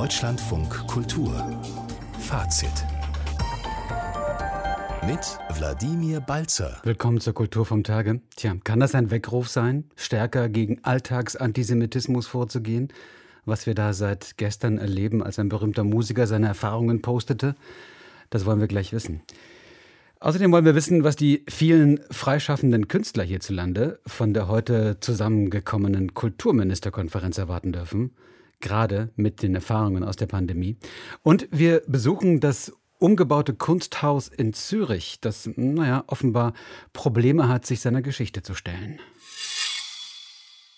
Deutschlandfunk Kultur Fazit mit Wladimir Balzer. Willkommen zur Kultur vom Tage. Tja, kann das ein Weckruf sein, stärker gegen Alltagsantisemitismus vorzugehen? Was wir da seit gestern erleben, als ein berühmter Musiker seine Erfahrungen postete, das wollen wir gleich wissen. Außerdem wollen wir wissen, was die vielen freischaffenden Künstler hierzulande von der heute zusammengekommenen Kulturministerkonferenz erwarten dürfen, gerade mit den Erfahrungen aus der Pandemie. Und wir besuchen das umgebaute Kunsthaus in Zürich, das, naja, offenbar Probleme hat, sich seiner Geschichte zu stellen.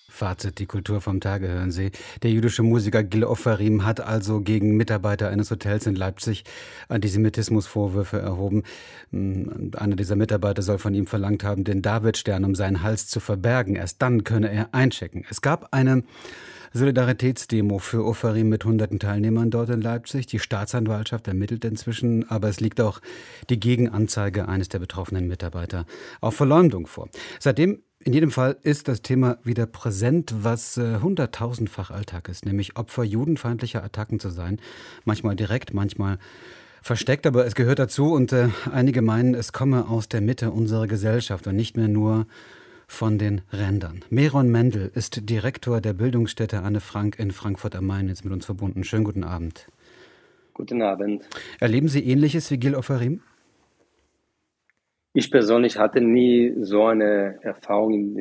Fazit, die Kultur vom Tage hören Sie. Der jüdische Musiker Gil Ofarim hat also gegen Mitarbeiter eines Hotels in Leipzig Antisemitismusvorwürfe erhoben. Hm, einer dieser Mitarbeiter soll von ihm verlangt haben, den Davidstern um seinen Hals zu verbergen. Erst dann könne er einchecken. Es gab eine Solidaritätsdemo für Ofarim mit hunderten Teilnehmern dort in Leipzig. Die Staatsanwaltschaft ermittelt inzwischen, aber es liegt auch die Gegenanzeige eines der betroffenen Mitarbeiter auf Verleumdung vor. Seitdem in jedem Fall ist das Thema wieder präsent, was äh, hunderttausendfach Alltag ist, nämlich Opfer judenfeindlicher Attacken zu sein. Manchmal direkt, manchmal versteckt, aber es gehört dazu und äh, einige meinen, es komme aus der Mitte unserer Gesellschaft und nicht mehr nur von den Rändern. Meron Mendel ist Direktor der Bildungsstätte Anne Frank in Frankfurt am Main, jetzt mit uns verbunden. Schönen guten Abend. Guten Abend. Erleben Sie Ähnliches wie Gil Ofarim? Ich persönlich hatte nie so eine Erfahrung,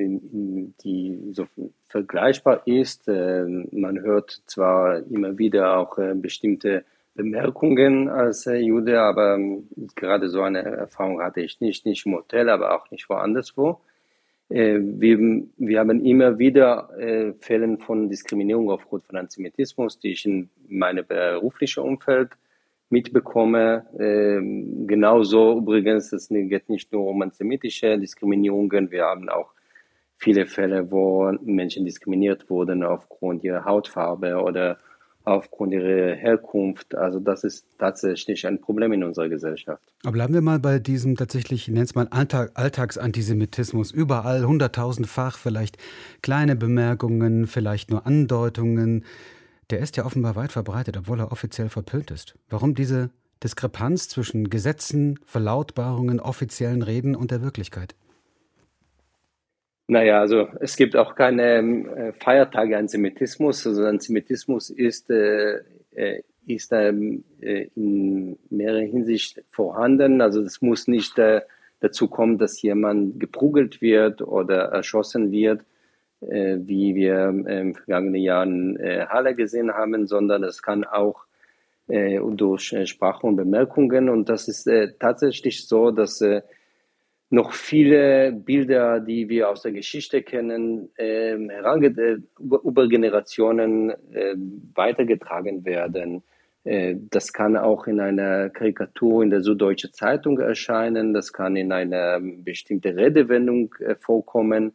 die so vergleichbar ist. Ähm, man hört zwar immer wieder auch äh, bestimmte Bemerkungen als äh, Jude, aber ähm, gerade so eine Erfahrung hatte ich nicht, nicht im Hotel, aber auch nicht woanders wo. Äh, wir, wir haben immer wieder Fälle von Diskriminierung aufgrund von Antisemitismus, die ich in meinem beruflichen Umfeld mitbekomme. Ähm, genauso übrigens, es geht nicht nur um antisemitische Diskriminierungen, wir haben auch viele Fälle, wo Menschen diskriminiert wurden aufgrund ihrer Hautfarbe oder aufgrund ihrer Herkunft. Also das ist tatsächlich ein Problem in unserer Gesellschaft. Aber bleiben wir mal bei diesem tatsächlich, ich nenne es mal Alltag, Alltagsantisemitismus. Überall hunderttausendfach, vielleicht kleine Bemerkungen, vielleicht nur Andeutungen der ist ja offenbar weit verbreitet, obwohl er offiziell verpönt ist. Warum diese Diskrepanz zwischen Gesetzen, Verlautbarungen, offiziellen Reden und der Wirklichkeit? Naja, also es gibt auch keine äh, Feiertage Antisemitismus. Also Antisemitismus ist, äh, äh ist ähm, äh, in mehrerer Hinsicht vorhanden. Also es muss nicht äh, dazu kommen, dass jemand geprügelt wird oder erschossen wird, äh, wie wir im vergangenen Jahren äh, Halle gesehen haben, sondern es kann auch durch Sprache und Bemerkungen. Und das ist tatsächlich so, dass noch viele Bilder, die wir aus der Geschichte kennen, über Generationen weitergetragen werden. Das kann auch in einer Karikatur in der Süddeutschen Zeitung erscheinen, das kann in einer bestimmten Redewendung vorkommen.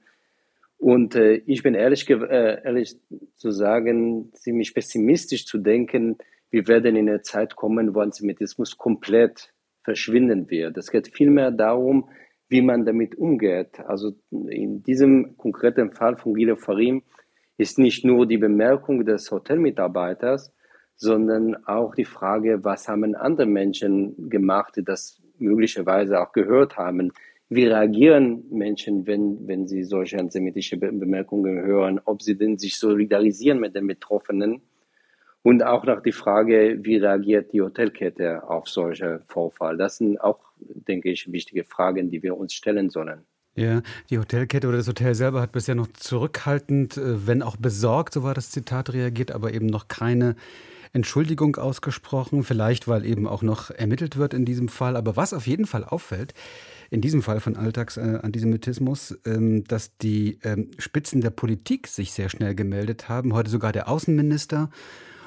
Und äh, ich bin ehrlich, äh, ehrlich zu sagen, ziemlich pessimistisch zu denken, wir werden in eine Zeit kommen, wo Antisemitismus komplett verschwinden wird. Es geht vielmehr darum, wie man damit umgeht. Also in diesem konkreten Fall von Guido Farim ist nicht nur die Bemerkung des Hotelmitarbeiters, sondern auch die Frage, was haben andere Menschen gemacht, die das möglicherweise auch gehört haben. Wie reagieren Menschen, wenn, wenn sie solche antisemitische Bemerkungen hören? Ob sie denn sich solidarisieren mit den Betroffenen? Und auch nach die Frage, wie reagiert die Hotelkette auf solche Vorfall? Das sind auch, denke ich, wichtige Fragen, die wir uns stellen sollen. Ja, die Hotelkette oder das Hotel selber hat bisher noch zurückhaltend, äh, wenn auch besorgt, so war das Zitat, reagiert, aber eben noch keine Entschuldigung ausgesprochen. Vielleicht, weil eben auch noch ermittelt wird in diesem Fall. Aber was auf jeden Fall auffällt, in diesem Fall von Alltagsantisemitismus, ähm, dass die ähm, Spitzen der Politik sich sehr schnell gemeldet haben. Heute sogar der Außenminister.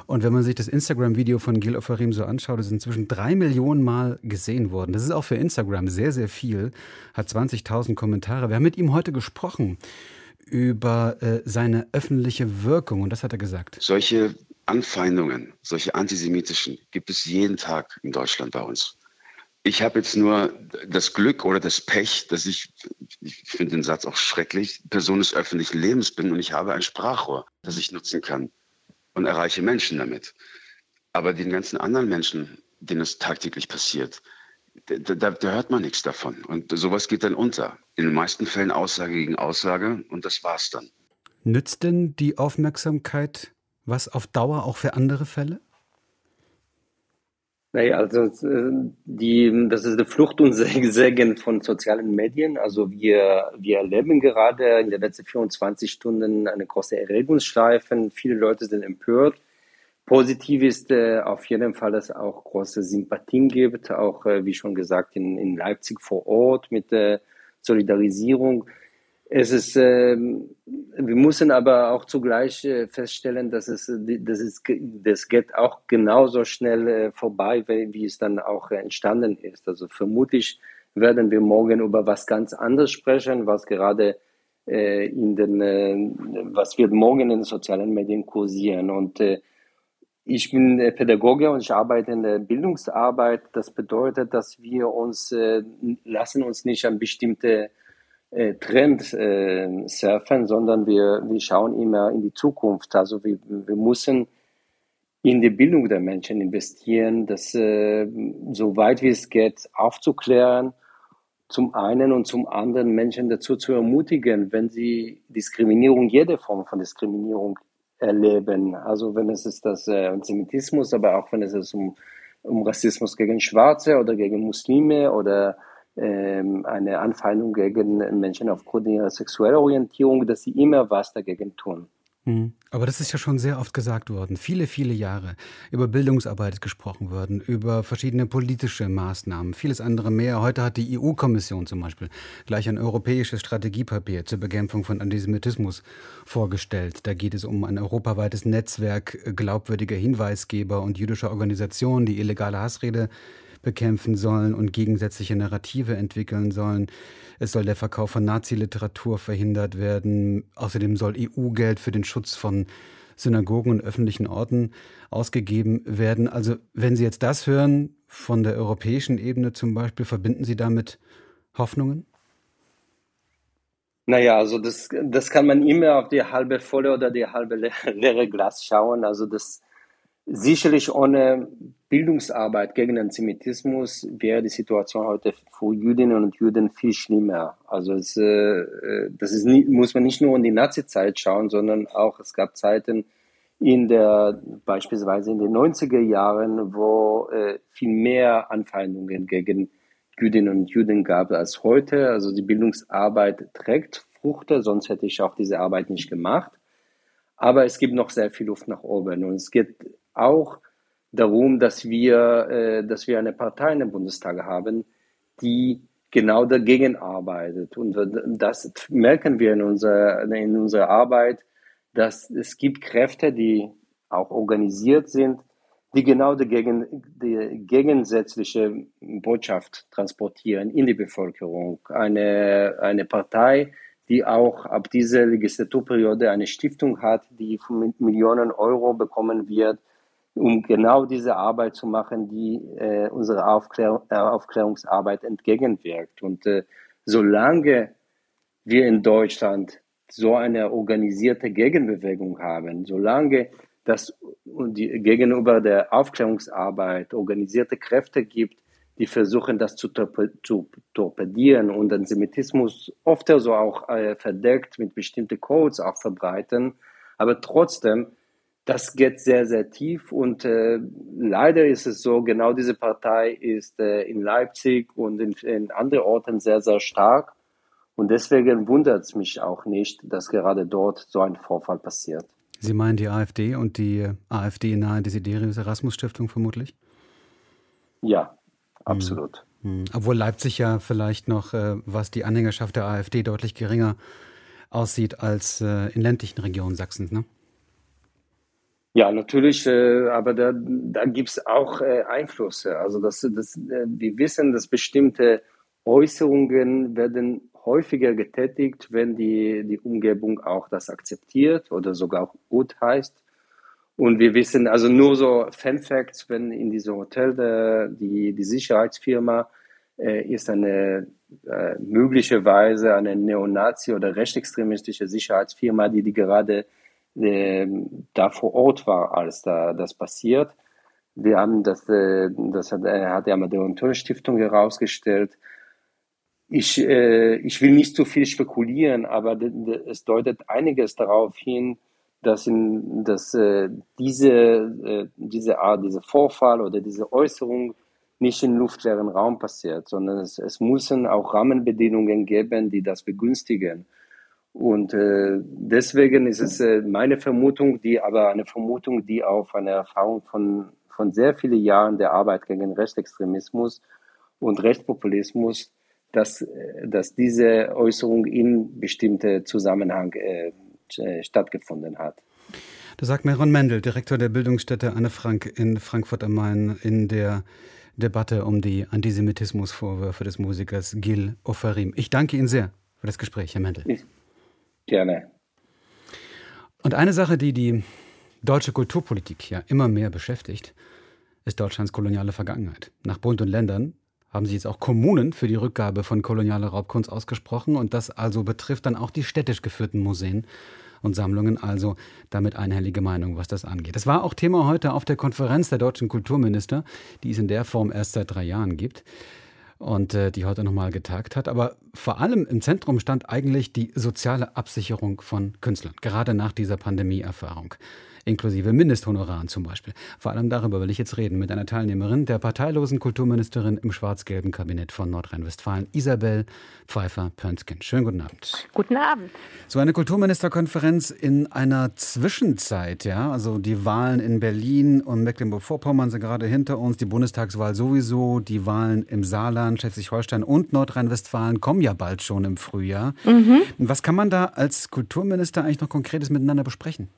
Und wenn man sich das Instagram-Video von Gil Ofarim so anschaut, ist inzwischen drei Millionen Mal gesehen worden. Das ist auch für Instagram sehr, sehr viel. Hat 20.000 Kommentare. Wir haben mit ihm heute gesprochen über äh, seine öffentliche Wirkung. Und das hat er gesagt. Solche Anfeindungen, solche antisemitischen, gibt es jeden Tag in Deutschland bei uns. Ich habe jetzt nur das Glück oder das Pech, dass ich, ich finde den Satz auch schrecklich, Person des öffentlichen Lebens bin und ich habe ein Sprachrohr, das ich nutzen kann und erreiche Menschen damit. Aber den ganzen anderen Menschen, denen es tagtäglich passiert, da, da, da, hört man nichts davon. Und sowas geht dann unter. In den meisten Fällen Aussage gegen Aussage und das war's dann. Nützt denn die Aufmerksamkeit was auf Dauer auch für andere Fälle? Naja, also äh, die, das ist die Flucht und Segen von sozialen Medien. Also wir, wir erleben gerade in den letzten 24 Stunden eine große Erregungsschleife. Viele Leute sind empört. Positiv ist äh, auf jeden Fall, dass es auch große Sympathien gibt, auch äh, wie schon gesagt in, in Leipzig vor Ort mit der Solidarisierung. Es ist, äh, wir müssen aber auch zugleich äh, feststellen, dass es, das ist, das geht auch genauso schnell äh, vorbei, wie, wie, es dann auch entstanden ist. Also vermutlich werden wir morgen über was ganz anderes sprechen, was gerade äh, in den, äh, was wird morgen in den sozialen Medien kursieren. Und äh, ich bin Pädagoge und ich arbeite in der Bildungsarbeit. Das bedeutet, dass wir uns lassen uns nicht an bestimmte äh, Trend äh, surfen, sondern wir, wir schauen immer in die Zukunft. Also wir, wir müssen in die Bildung der Menschen investieren, das äh, so weit wie es geht aufzuklären, zum einen und zum anderen Menschen dazu zu ermutigen, wenn sie Diskriminierung, jede Form von Diskriminierung erleben. Also wenn es ist das äh, Antisemitismus, aber auch wenn es ist um, um Rassismus gegen Schwarze oder gegen Muslime oder eine Anfeindung gegen Menschen aufgrund ihrer sexuellen Orientierung, dass sie immer was dagegen tun. Hm. Aber das ist ja schon sehr oft gesagt worden. Viele, viele Jahre über Bildungsarbeit gesprochen worden, über verschiedene politische Maßnahmen, vieles andere mehr. Heute hat die EU-Kommission zum Beispiel gleich ein europäisches Strategiepapier zur Bekämpfung von Antisemitismus vorgestellt. Da geht es um ein europaweites Netzwerk glaubwürdiger Hinweisgeber und jüdischer Organisationen, die illegale Hassrede bekämpfen sollen und gegensätzliche Narrative entwickeln sollen. Es soll der Verkauf von Nazi-Literatur verhindert werden. Außerdem soll EU-Geld für den Schutz von Synagogen und öffentlichen Orten ausgegeben werden. Also wenn Sie jetzt das hören, von der europäischen Ebene zum Beispiel, verbinden Sie damit Hoffnungen? Naja, also das, das kann man immer auf die halbe volle oder die halbe leere Glas schauen. Also das sicherlich ohne Bildungsarbeit gegen Antisemitismus wäre die Situation heute für Jüdinnen und Juden viel schlimmer. Also es, äh, das ist nie, muss man nicht nur in die Nazi-Zeit schauen, sondern auch es gab Zeiten in der beispielsweise in den 90er Jahren, wo äh, viel mehr Anfeindungen gegen Jüdinnen und Juden gab als heute. Also die Bildungsarbeit trägt Früchte, sonst hätte ich auch diese Arbeit nicht gemacht. Aber es gibt noch sehr viel Luft nach oben und es geht auch darum, dass wir, äh, dass wir eine Partei in den Bundestag haben, die genau dagegen arbeitet. Und das merken wir in unserer, in unserer Arbeit, dass es gibt Kräfte, die auch organisiert sind, die genau dagegen, die gegensätzliche Botschaft transportieren in die Bevölkerung. Eine, eine Partei, die auch ab dieser Legislaturperiode eine Stiftung hat, die mit Millionen Euro bekommen wird, um genau diese Arbeit zu machen, die äh, unsere Aufklär äh, Aufklärungsarbeit entgegenwirkt. Und äh, solange wir in Deutschland so eine organisierte Gegenbewegung haben, solange das die, gegenüber der Aufklärungsarbeit organisierte Kräfte gibt, die versuchen, das zu, torpe zu torpedieren und Antisemitismus oft so auch äh, verdeckt mit bestimmten Codes auch verbreiten, aber trotzdem das geht sehr, sehr tief und äh, leider ist es so, genau diese Partei ist äh, in Leipzig und in, in anderen Orten sehr, sehr stark. Und deswegen wundert es mich auch nicht, dass gerade dort so ein Vorfall passiert. Sie meinen die AfD und die AfD-nahe Desiderius Erasmus Stiftung vermutlich? Ja, absolut. Hm. Hm. Obwohl Leipzig ja vielleicht noch, äh, was die Anhängerschaft der AfD deutlich geringer aussieht als äh, in ländlichen Regionen Sachsens, ne? Ja, natürlich, äh, aber da, da gibt es auch äh, Einflüsse. Also das, das, äh, wir wissen, dass bestimmte Äußerungen werden häufiger getätigt, wenn die, die Umgebung auch das akzeptiert oder sogar auch gut heißt. Und wir wissen, also nur so Fan Facts, wenn in diesem Hotel der, die, die Sicherheitsfirma äh, ist eine äh, möglicherweise eine Neonazi- oder rechtsextremistische Sicherheitsfirma, die die gerade ähm, da vor Ort war, als da das passiert. Wir haben das, äh, das hat, äh, hat die Amadeus Stiftung herausgestellt. Ich, äh, ich will nicht zu viel spekulieren, aber es deutet einiges darauf hin, dass, in, dass äh, diese, äh, diese Art, dieser Vorfall oder diese Äußerung nicht im luftleeren Raum passiert, sondern es, es müssen auch Rahmenbedingungen geben, die das begünstigen. Und äh, deswegen ist es äh, meine Vermutung, die aber eine Vermutung, die auf eine Erfahrung von, von sehr vielen Jahren der Arbeit gegen Rechtsextremismus und Rechtspopulismus, dass, äh, dass diese Äußerung in bestimmte Zusammenhang äh, äh, stattgefunden hat. Das sagt Meron Mendel, Direktor der Bildungsstätte Anne Frank in Frankfurt am Main in der Debatte um die Antisemitismusvorwürfe des Musikers Gil Ofarim. Ich danke Ihnen sehr für das Gespräch, Herr Mendel. Ich, gerne. Und eine Sache, die die deutsche Kulturpolitik ja immer mehr beschäftigt, ist Deutschlands koloniale Vergangenheit. Nach Bund und Ländern haben sich jetzt auch Kommunen für die Rückgabe von kolonialer Raubkunst ausgesprochen und das also betrifft dann auch die städtisch geführten Museen und Sammlungen, also damit einhellige Meinung, was das angeht. Das war auch Thema heute auf der Konferenz der deutschen Kulturminister, die es in der Form erst seit drei Jahren gibt und äh, die heute nochmal getagt hat. Aber vor allem im Zentrum stand eigentlich die soziale Absicherung von Künstlern, gerade nach dieser Pandemieerfahrung inklusive Mindesthonoraren zum Beispiel. Vor allem darüber will ich jetzt reden mit einer Teilnehmerin, der parteilosen Kulturministerin im schwarz-gelben Kabinett von Nordrhein-Westfalen, Isabel Pfeiffer-Pönsken. Schönen guten Abend. Guten Abend. So eine Kulturministerkonferenz in einer Zwischenzeit, ja, also die Wahlen in Berlin und Mecklenburg-Vorpommern sind gerade hinter uns, die Bundestagswahl sowieso, die Wahlen im Saarland, Schleswig-Holstein und Nordrhein-Westfalen kommen ja bald schon im Frühjahr. Mhm. Was kann man da als Kulturminister eigentlich noch Konkretes miteinander besprechen?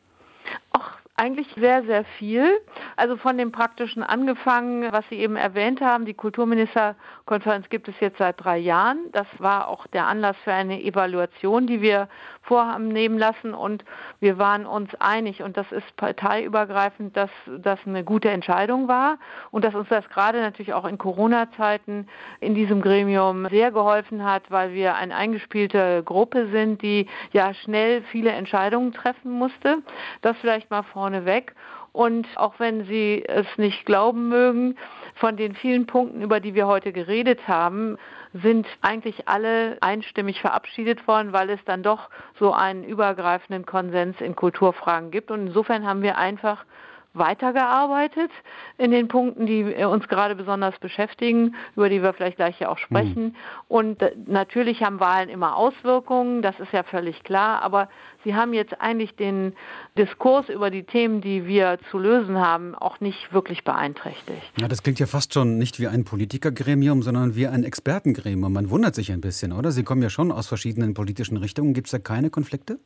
Eigentlich sehr, sehr viel. Also von dem Praktischen angefangen, was Sie eben erwähnt haben, die Kulturministerkonferenz gibt es jetzt seit drei Jahren. Das war auch der Anlass für eine Evaluation, die wir vorhaben nehmen lassen und wir waren uns einig und das ist parteiübergreifend, dass das eine gute Entscheidung war und dass uns das gerade natürlich auch in Corona-Zeiten in diesem Gremium sehr geholfen hat, weil wir eine eingespielte Gruppe sind, die ja schnell viele Entscheidungen treffen musste. Das vielleicht mal vorneweg. Und auch wenn Sie es nicht glauben mögen, von den vielen Punkten, über die wir heute geredet haben, sind eigentlich alle einstimmig verabschiedet worden, weil es dann doch so einen übergreifenden Konsens in Kulturfragen gibt. Und insofern haben wir einfach weitergearbeitet in den Punkten, die uns gerade besonders beschäftigen, über die wir vielleicht gleich ja auch sprechen. Mhm. Und äh, natürlich haben Wahlen immer Auswirkungen, das ist ja völlig klar, aber sie haben jetzt eigentlich den Diskurs über die Themen, die wir zu lösen haben, auch nicht wirklich beeinträchtigt. Ja, das klingt ja fast schon nicht wie ein Politikergremium, sondern wie ein Expertengremium. Man wundert sich ein bisschen, oder? Sie kommen ja schon aus verschiedenen politischen Richtungen. Gibt es da keine Konflikte?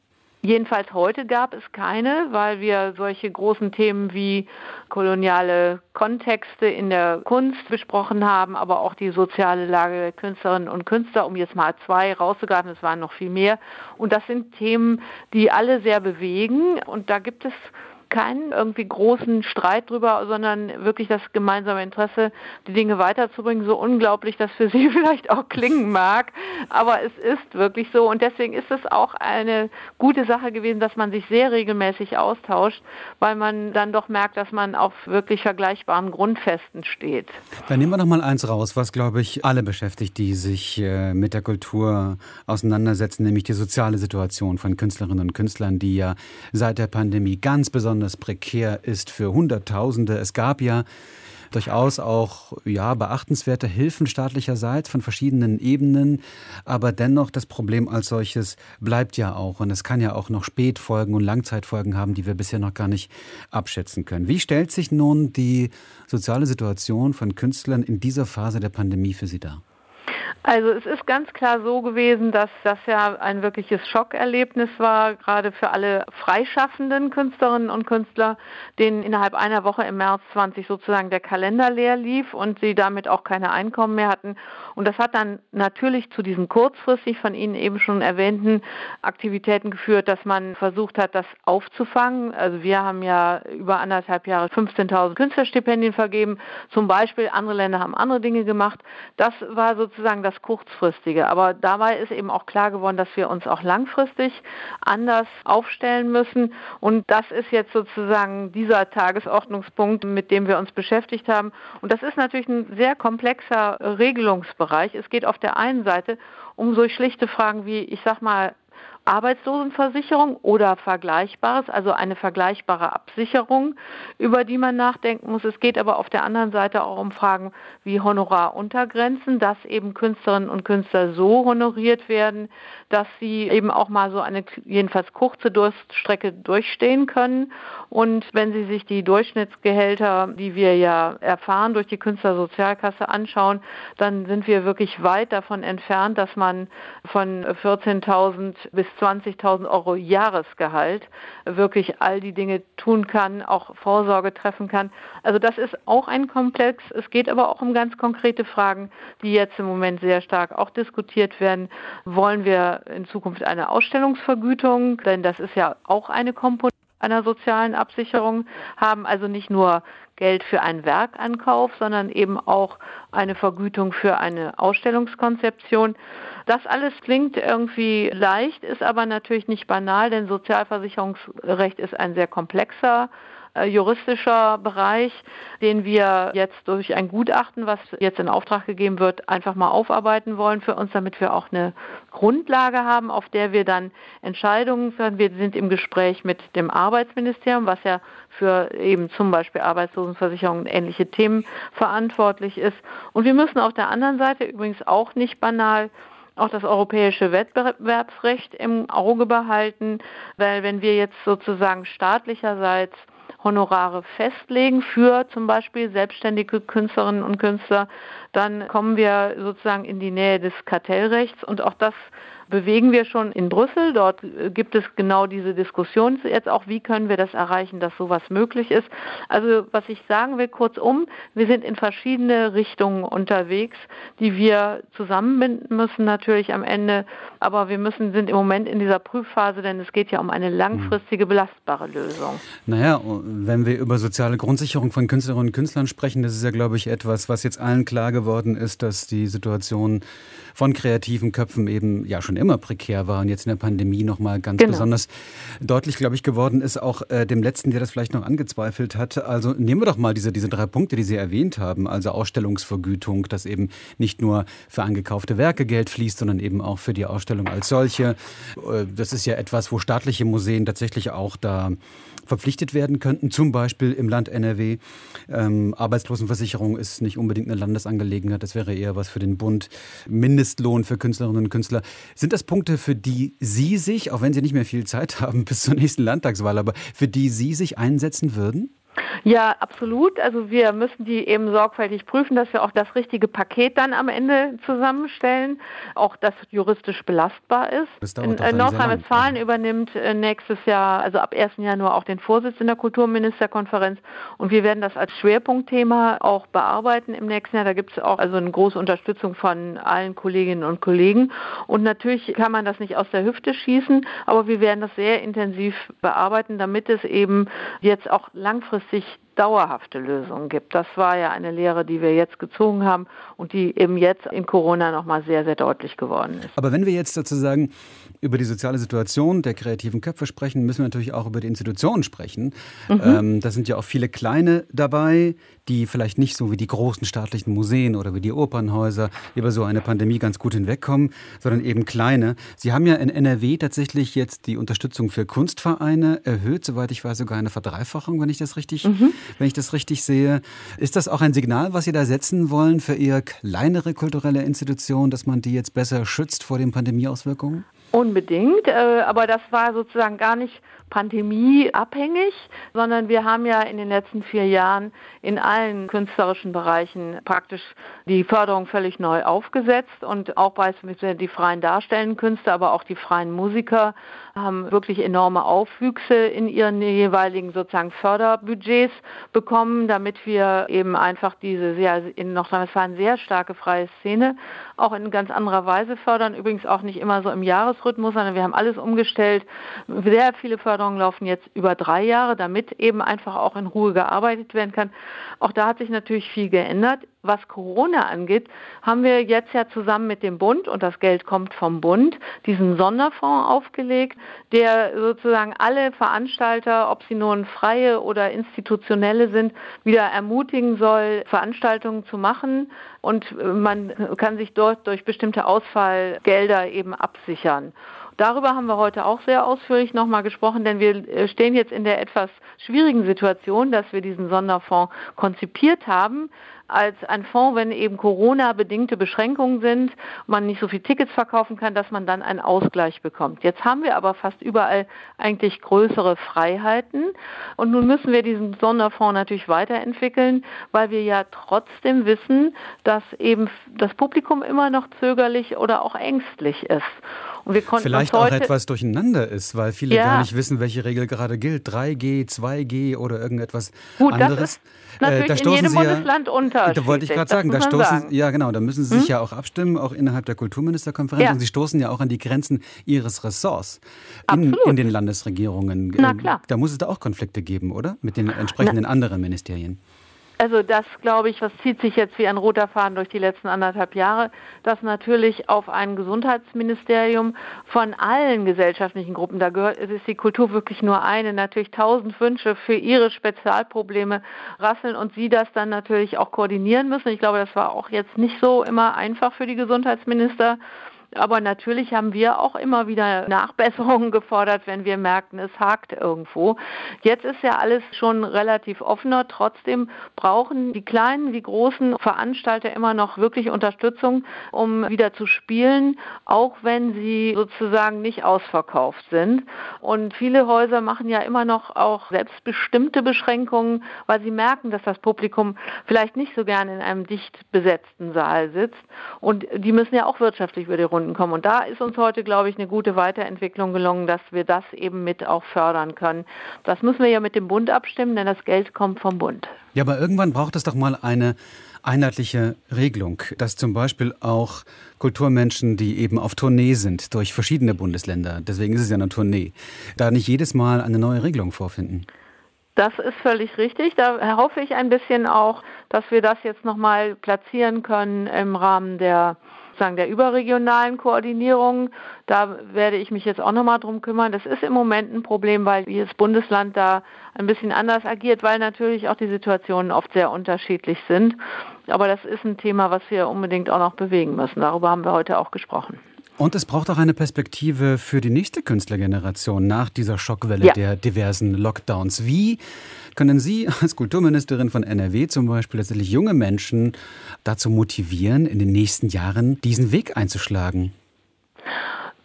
Jedenfalls heute gab es keine, weil wir solche großen Themen wie koloniale Kontexte in der Kunst besprochen haben, aber auch die soziale Lage der Künstlerinnen und Künstler, um jetzt mal zwei rauszugreifen, es waren noch viel mehr. Und das sind Themen, die alle sehr bewegen und da gibt es keinen irgendwie großen Streit drüber, sondern wirklich das gemeinsame Interesse, die Dinge weiterzubringen. So unglaublich, dass für Sie vielleicht auch klingen mag, aber es ist wirklich so und deswegen ist es auch eine gute Sache gewesen, dass man sich sehr regelmäßig austauscht, weil man dann doch merkt, dass man auf wirklich vergleichbaren Grundfesten steht. Dann nehmen wir noch mal eins raus, was glaube ich alle beschäftigt, die sich äh, mit der Kultur auseinandersetzen, nämlich die soziale Situation von Künstlerinnen und Künstlern, die ja seit der Pandemie ganz besonders besonders prekär ist für Hunderttausende. Es gab ja durchaus auch ja, beachtenswerte Hilfen staatlicherseits von verschiedenen Ebenen. Aber dennoch, das Problem als solches bleibt ja auch. Und es kann ja auch noch Spätfolgen und Langzeitfolgen haben, die wir bisher noch gar nicht abschätzen können. Wie stellt sich nun die soziale Situation von Künstlern in dieser Phase der Pandemie für Sie dar? Also es ist ganz klar so gewesen, dass das ja ein wirkliches Schockerlebnis war, gerade für alle freischaffenden Künstlerinnen und Künstler, denen innerhalb einer Woche im März 20 sozusagen der Kalender leer lief und sie damit auch keine Einkommen mehr hatten. Und das hat dann natürlich zu diesen kurzfristig von Ihnen eben schon erwähnten Aktivitäten geführt, dass man versucht hat, das aufzufangen. Also wir haben ja über anderthalb Jahre 15.000 Künstlerstipendien vergeben, zum Beispiel. Andere Länder haben andere Dinge gemacht. Das war sozusagen das Kurzfristige. Aber dabei ist eben auch klar geworden, dass wir uns auch langfristig anders aufstellen müssen. Und das ist jetzt sozusagen dieser Tagesordnungspunkt, mit dem wir uns beschäftigt haben. Und das ist natürlich ein sehr komplexer Regelungsbereich. Es geht auf der einen Seite um so schlichte Fragen wie, ich sag mal, Arbeitslosenversicherung oder Vergleichbares, also eine vergleichbare Absicherung, über die man nachdenken muss. Es geht aber auf der anderen Seite auch um Fragen wie Honoraruntergrenzen, dass eben Künstlerinnen und Künstler so honoriert werden, dass sie eben auch mal so eine jedenfalls kurze Durststrecke durchstehen können. Und wenn Sie sich die Durchschnittsgehälter, die wir ja erfahren durch die Künstlersozialkasse anschauen, dann sind wir wirklich weit davon entfernt, dass man von 14.000 bis 20.000 Euro Jahresgehalt wirklich all die Dinge tun kann, auch Vorsorge treffen kann. Also das ist auch ein Komplex. Es geht aber auch um ganz konkrete Fragen, die jetzt im Moment sehr stark auch diskutiert werden. Wollen wir in Zukunft eine Ausstellungsvergütung? Denn das ist ja auch eine Komponente einer sozialen Absicherung haben, also nicht nur Geld für einen Werkankauf, sondern eben auch eine Vergütung für eine Ausstellungskonzeption. Das alles klingt irgendwie leicht, ist aber natürlich nicht banal, denn Sozialversicherungsrecht ist ein sehr komplexer juristischer Bereich, den wir jetzt durch ein Gutachten, was jetzt in Auftrag gegeben wird, einfach mal aufarbeiten wollen für uns, damit wir auch eine Grundlage haben, auf der wir dann Entscheidungen führen. Wir sind im Gespräch mit dem Arbeitsministerium, was ja für eben zum Beispiel Arbeitslosenversicherung und ähnliche Themen verantwortlich ist. Und wir müssen auf der anderen Seite übrigens auch nicht banal auch das europäische Wettbewerbsrecht im Auge behalten, weil wenn wir jetzt sozusagen staatlicherseits Honorare festlegen für zum Beispiel selbstständige Künstlerinnen und Künstler, dann kommen wir sozusagen in die Nähe des Kartellrechts und auch das bewegen wir schon in Brüssel. Dort äh, gibt es genau diese Diskussion jetzt auch, wie können wir das erreichen, dass sowas möglich ist. Also was ich sagen will, kurzum, wir sind in verschiedene Richtungen unterwegs, die wir zusammenbinden müssen natürlich am Ende. Aber wir müssen, sind im Moment in dieser Prüfphase, denn es geht ja um eine langfristige belastbare Lösung. Naja, wenn wir über soziale Grundsicherung von Künstlerinnen und Künstlern sprechen, das ist ja, glaube ich, etwas, was jetzt allen klar geworden ist, dass die Situation von kreativen Köpfen eben ja schon immer prekär war und jetzt in der Pandemie nochmal ganz genau. besonders deutlich, glaube ich, geworden ist, auch äh, dem Letzten, der das vielleicht noch angezweifelt hat. Also nehmen wir doch mal diese, diese drei Punkte, die Sie erwähnt haben, also Ausstellungsvergütung, dass eben nicht nur für angekaufte Werke Geld fließt, sondern eben auch für die Ausstellung als solche. Äh, das ist ja etwas, wo staatliche Museen tatsächlich auch da verpflichtet werden könnten, zum Beispiel im Land NRW. Ähm, Arbeitslosenversicherung ist nicht unbedingt eine Landesangelegenheit, das wäre eher was für den Bund. Mindestlohn für Künstlerinnen und Künstler. Sind das Punkte, für die Sie sich, auch wenn Sie nicht mehr viel Zeit haben bis zur nächsten Landtagswahl, aber für die Sie sich einsetzen würden? Ja, absolut. Also wir müssen die eben sorgfältig prüfen, dass wir auch das richtige Paket dann am Ende zusammenstellen, auch das juristisch belastbar ist. In äh, Nordrhein-Westfalen übernimmt äh, nächstes Jahr, also ab 1. Januar auch den Vorsitz in der Kulturministerkonferenz und wir werden das als Schwerpunktthema auch bearbeiten im nächsten Jahr. Da gibt es auch also eine große Unterstützung von allen Kolleginnen und Kollegen und natürlich kann man das nicht aus der Hüfte schießen, aber wir werden das sehr intensiv bearbeiten, damit es eben jetzt auch langfristig sich dauerhafte Lösungen gibt. Das war ja eine Lehre, die wir jetzt gezogen haben und die eben jetzt in Corona nochmal sehr, sehr deutlich geworden ist. Aber wenn wir jetzt sozusagen über die soziale Situation der kreativen Köpfe sprechen, müssen wir natürlich auch über die Institutionen sprechen. Mhm. Ähm, da sind ja auch viele kleine dabei, die vielleicht nicht so wie die großen staatlichen Museen oder wie die Opernhäuser über so eine Pandemie ganz gut hinwegkommen, sondern eben kleine. Sie haben ja in NRW tatsächlich jetzt die Unterstützung für Kunstvereine erhöht, soweit ich weiß, sogar eine Verdreifachung, wenn ich das richtig, mhm. Wenn ich das richtig sehe. Ist das auch ein Signal, was Sie da setzen wollen für eher kleinere kulturelle Institutionen, dass man die jetzt besser schützt vor den Pandemieauswirkungen? Unbedingt, äh, aber das war sozusagen gar nicht pandemieabhängig, sondern wir haben ja in den letzten vier Jahren in allen künstlerischen Bereichen praktisch die Förderung völlig neu aufgesetzt und auch beispielsweise die freien darstellenden Künstler, aber auch die freien Musiker haben wirklich enorme Aufwüchse in ihren jeweiligen sozusagen Förderbudgets bekommen, damit wir eben einfach diese sehr in Nordrhein-Westfalen sehr starke freie Szene auch in ganz anderer Weise fördern. Übrigens auch nicht immer so im Jahresrhythmus, sondern wir haben alles umgestellt. Sehr viele Förderungen laufen jetzt über drei Jahre, damit eben einfach auch in Ruhe gearbeitet werden kann. Auch da hat sich natürlich viel geändert. Was Corona angeht, haben wir jetzt ja zusammen mit dem Bund, und das Geld kommt vom Bund, diesen Sonderfonds aufgelegt, der sozusagen alle Veranstalter, ob sie nun freie oder institutionelle sind, wieder ermutigen soll, Veranstaltungen zu machen. Und man kann sich dort durch bestimmte Ausfallgelder eben absichern. Darüber haben wir heute auch sehr ausführlich nochmal gesprochen, denn wir äh, stehen jetzt in der etwas schwierigen Situation, dass wir diesen Sonderfonds konzipiert haben als ein Fonds, wenn eben Corona-bedingte Beschränkungen sind, man nicht so viel Tickets verkaufen kann, dass man dann einen Ausgleich bekommt. Jetzt haben wir aber fast überall eigentlich größere Freiheiten und nun müssen wir diesen Sonderfonds natürlich weiterentwickeln, weil wir ja trotzdem wissen, dass eben das Publikum immer noch zögerlich oder auch ängstlich ist. Vielleicht auch etwas durcheinander ist, weil viele ja. gar nicht wissen, welche Regel gerade gilt. 3G, 2G oder irgendetwas Gut, anderes. Das ist natürlich äh, da in jedem Sie Bundesland ja, unterschiedlich. Da wollte ich gerade sagen, da stoßen, sagen. ja genau, da müssen Sie sich hm? ja auch abstimmen, auch innerhalb der Kulturministerkonferenz. Ja. Und Sie stoßen ja auch an die Grenzen Ihres Ressorts in, in, den Landesregierungen. Na klar. Da muss es da auch Konflikte geben, oder? Mit den entsprechenden Na. anderen Ministerien. Also das, glaube ich, was zieht sich jetzt wie ein roter Faden durch die letzten anderthalb Jahre, dass natürlich auf ein Gesundheitsministerium von allen gesellschaftlichen Gruppen, da gehört, es ist die Kultur wirklich nur eine, natürlich tausend Wünsche für ihre Spezialprobleme rasseln und sie das dann natürlich auch koordinieren müssen. Ich glaube, das war auch jetzt nicht so immer einfach für die Gesundheitsminister. Aber natürlich haben wir auch immer wieder Nachbesserungen gefordert, wenn wir merkten, es hakt irgendwo. Jetzt ist ja alles schon relativ offener. Trotzdem brauchen die kleinen wie großen Veranstalter immer noch wirklich Unterstützung, um wieder zu spielen, auch wenn sie sozusagen nicht ausverkauft sind. Und viele Häuser machen ja immer noch auch selbstbestimmte Beschränkungen, weil sie merken, dass das Publikum vielleicht nicht so gerne in einem dicht besetzten Saal sitzt. Und die müssen ja auch wirtschaftlich über die Runde Kunden kommen. Und da ist uns heute, glaube ich, eine gute Weiterentwicklung gelungen, dass wir das eben mit auch fördern können. Das müssen wir ja mit dem Bund abstimmen, denn das Geld kommt vom Bund. Ja, aber irgendwann braucht es doch mal eine einheitliche Regelung, dass zum Beispiel auch Kulturmenschen, die eben auf Tournee sind durch verschiedene Bundesländer, deswegen ist es ja eine Tournee, da nicht jedes Mal eine neue Regelung vorfinden. Das ist völlig richtig. Da hoffe ich ein bisschen auch, dass wir das jetzt nochmal platzieren können im Rahmen der sozusagen der überregionalen Koordinierung. Da werde ich mich jetzt auch nochmal drum kümmern. Das ist im Moment ein Problem, weil jedes Bundesland da ein bisschen anders agiert, weil natürlich auch die Situationen oft sehr unterschiedlich sind. Aber das ist ein Thema, was wir unbedingt auch noch bewegen müssen. Darüber haben wir heute auch gesprochen. Und es braucht auch eine Perspektive für die nächste Künstlergeneration nach dieser Schockwelle ja. der diversen Lockdowns. Wie können Sie als Kulturministerin von NRW zum Beispiel tatsächlich junge Menschen dazu motivieren, in den nächsten Jahren diesen Weg einzuschlagen?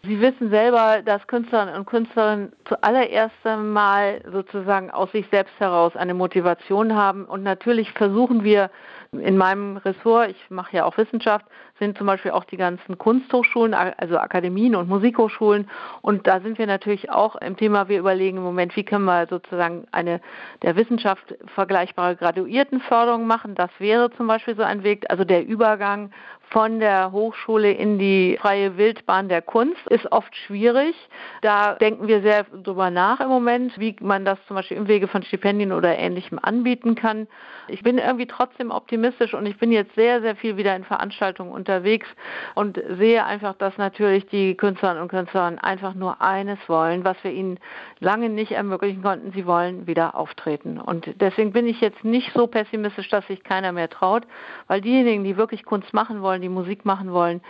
Sie wissen selber, dass Künstlerinnen und Künstlerinnen zuallererst einmal sozusagen aus sich selbst heraus eine Motivation haben. Und natürlich versuchen wir in meinem Ressort, ich mache ja auch Wissenschaft, sind zum Beispiel auch die ganzen Kunsthochschulen, also Akademien und Musikhochschulen. Und da sind wir natürlich auch im Thema, wir überlegen im Moment, wie können wir sozusagen eine der Wissenschaft vergleichbare Graduiertenförderung machen. Das wäre zum Beispiel so ein Weg, also der Übergang von der Hochschule in die freie Wildbahn der Kunst ist oft schwierig. Da denken wir sehr drüber nach im Moment, wie man das zum Beispiel im Wege von Stipendien oder Ähnlichem anbieten kann. Ich bin irgendwie trotzdem optimistisch und ich bin jetzt sehr, sehr viel wieder in Veranstaltungen unterwegs und sehe einfach, dass natürlich die Künstlerinnen und Künstler einfach nur eines wollen, was wir ihnen lange nicht ermöglichen konnten. Sie wollen wieder auftreten. Und deswegen bin ich jetzt nicht so pessimistisch, dass sich keiner mehr traut, weil diejenigen, die wirklich Kunst machen wollen, die Musik machen wollen,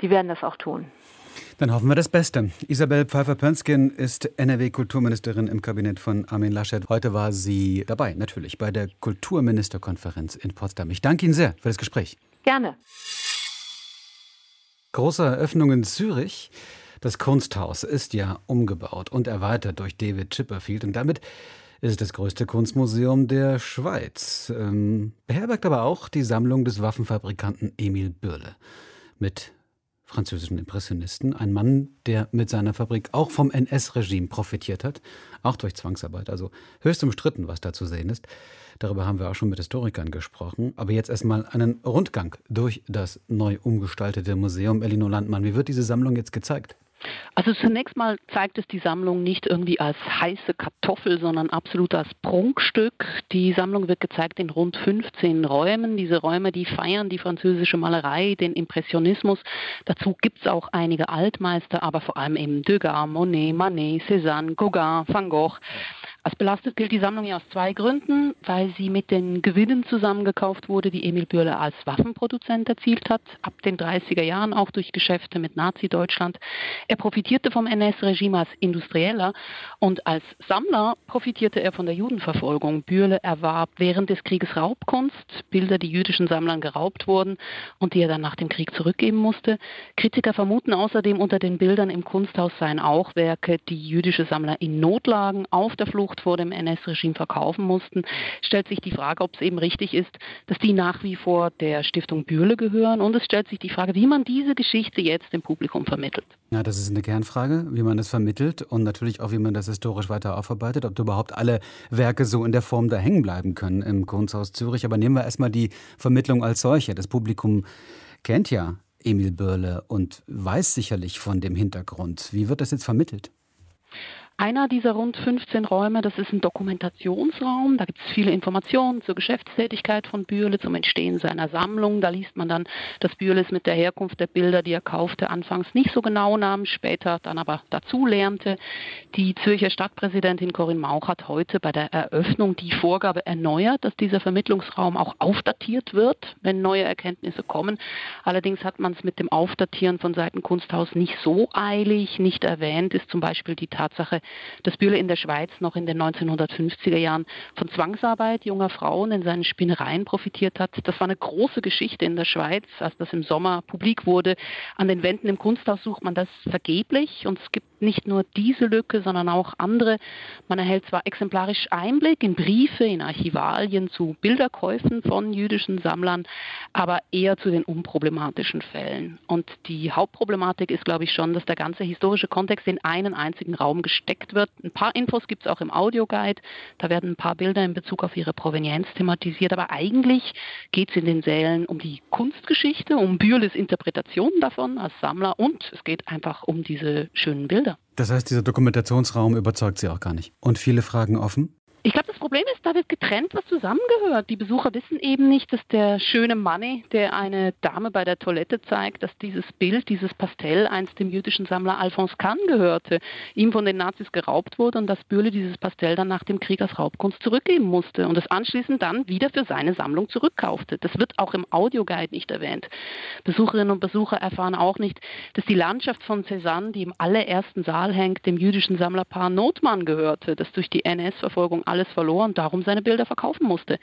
die werden das auch tun. Dann hoffen wir das Beste. Isabel Pfeiffer-Pönskin ist NRW-Kulturministerin im Kabinett von Armin Laschet. Heute war sie dabei, natürlich, bei der Kulturministerkonferenz in Potsdam. Ich danke Ihnen sehr für das Gespräch. Gerne. Große Eröffnung in Zürich. Das Kunsthaus ist ja umgebaut und erweitert durch David Chipperfield und damit ist es das größte Kunstmuseum der Schweiz. Ähm, beherbergt aber auch die Sammlung des Waffenfabrikanten Emil Bürle mit französischen Impressionisten. Ein Mann, der mit seiner Fabrik auch vom NS-Regime profitiert hat, auch durch Zwangsarbeit. Also höchst umstritten, was da zu sehen ist. Darüber haben wir auch schon mit Historikern gesprochen. Aber jetzt erstmal einen Rundgang durch das neu umgestaltete Museum. Elino Landmann, wie wird diese Sammlung jetzt gezeigt? Also zunächst mal zeigt es die Sammlung nicht irgendwie als heiße Kartoffel, sondern absolut als Prunkstück. Die Sammlung wird gezeigt in rund 15 Räumen. Diese Räume, die feiern die französische Malerei, den Impressionismus. Dazu gibt es auch einige Altmeister, aber vor allem eben Degas, Monet, Manet, Cézanne, Gauguin, Van Gogh. Als belastet gilt die Sammlung ja aus zwei Gründen, weil sie mit den Gewinnen zusammengekauft wurde, die Emil Bürle als Waffenproduzent erzielt hat, ab den 30er Jahren auch durch Geschäfte mit Nazi-Deutschland. Er profitierte vom NS-Regime als Industrieller und als Sammler profitierte er von der Judenverfolgung. Bürle erwarb während des Krieges Raubkunst, Bilder, die jüdischen Sammlern geraubt wurden und die er dann nach dem Krieg zurückgeben musste. Kritiker vermuten außerdem, unter den Bildern im Kunsthaus seien auch Werke, die jüdische Sammler in Notlagen auf der Flucht Flucht vor dem NS-Regime verkaufen mussten, stellt sich die Frage, ob es eben richtig ist, dass die nach wie vor der Stiftung Bürle gehören. Und es stellt sich die Frage, wie man diese Geschichte jetzt dem Publikum vermittelt. Ja, das ist eine Kernfrage, wie man das vermittelt und natürlich auch, wie man das historisch weiter aufarbeitet, ob überhaupt alle Werke so in der Form da hängen bleiben können im Kunsthaus Zürich. Aber nehmen wir erstmal die Vermittlung als solche. Das Publikum kennt ja Emil Börle und weiß sicherlich von dem Hintergrund. Wie wird das jetzt vermittelt? Einer dieser rund 15 Räume, das ist ein Dokumentationsraum. Da gibt es viele Informationen zur Geschäftstätigkeit von Bürle, zum Entstehen seiner Sammlung. Da liest man dann, dass Bürle es mit der Herkunft der Bilder, die er kaufte, anfangs nicht so genau nahm, später dann aber dazu lernte. Die Zürcher Stadtpräsidentin Corinne Mauch hat heute bei der Eröffnung die Vorgabe erneuert, dass dieser Vermittlungsraum auch aufdatiert wird, wenn neue Erkenntnisse kommen. Allerdings hat man es mit dem Aufdatieren von Seiten Kunsthaus nicht so eilig. Nicht erwähnt ist zum Beispiel die Tatsache, dass Bühle in der Schweiz noch in den 1950er Jahren von Zwangsarbeit junger Frauen in seinen Spinnereien profitiert hat. Das war eine große Geschichte in der Schweiz, als das im Sommer publik wurde. An den Wänden im Kunsthaus sucht man das vergeblich und es gibt nicht nur diese Lücke, sondern auch andere. Man erhält zwar exemplarisch Einblick in Briefe, in Archivalien zu Bilderkäufen von jüdischen Sammlern, aber eher zu den unproblematischen Fällen. Und die Hauptproblematik ist, glaube ich, schon, dass der ganze historische Kontext in einen einzigen Raum gesteckt wird. Ein paar Infos gibt es auch im Audioguide. Da werden ein paar Bilder in Bezug auf ihre Provenienz thematisiert. Aber eigentlich geht es in den Sälen um die Kunstgeschichte, um Bürles Interpretation davon als Sammler und es geht einfach um diese schönen Bilder. Das heißt, dieser Dokumentationsraum überzeugt Sie auch gar nicht. Und viele Fragen offen? Ich glaube, Problem ist, da wird getrennt, was zusammengehört. Die Besucher wissen eben nicht, dass der schöne Manni, der eine Dame bei der Toilette zeigt, dass dieses Bild, dieses Pastell einst dem jüdischen Sammler Alphonse Kahn gehörte, ihm von den Nazis geraubt wurde und dass Bürle dieses Pastell dann nach dem Krieg als Raubkunst zurückgeben musste und es anschließend dann wieder für seine Sammlung zurückkaufte. Das wird auch im Audioguide nicht erwähnt. Besucherinnen und Besucher erfahren auch nicht, dass die Landschaft von Cézanne, die im allerersten Saal hängt, dem jüdischen Sammlerpaar Notmann gehörte, das durch die NS-Verfolgung alles verloren, darum seine Bilder verkaufen musste.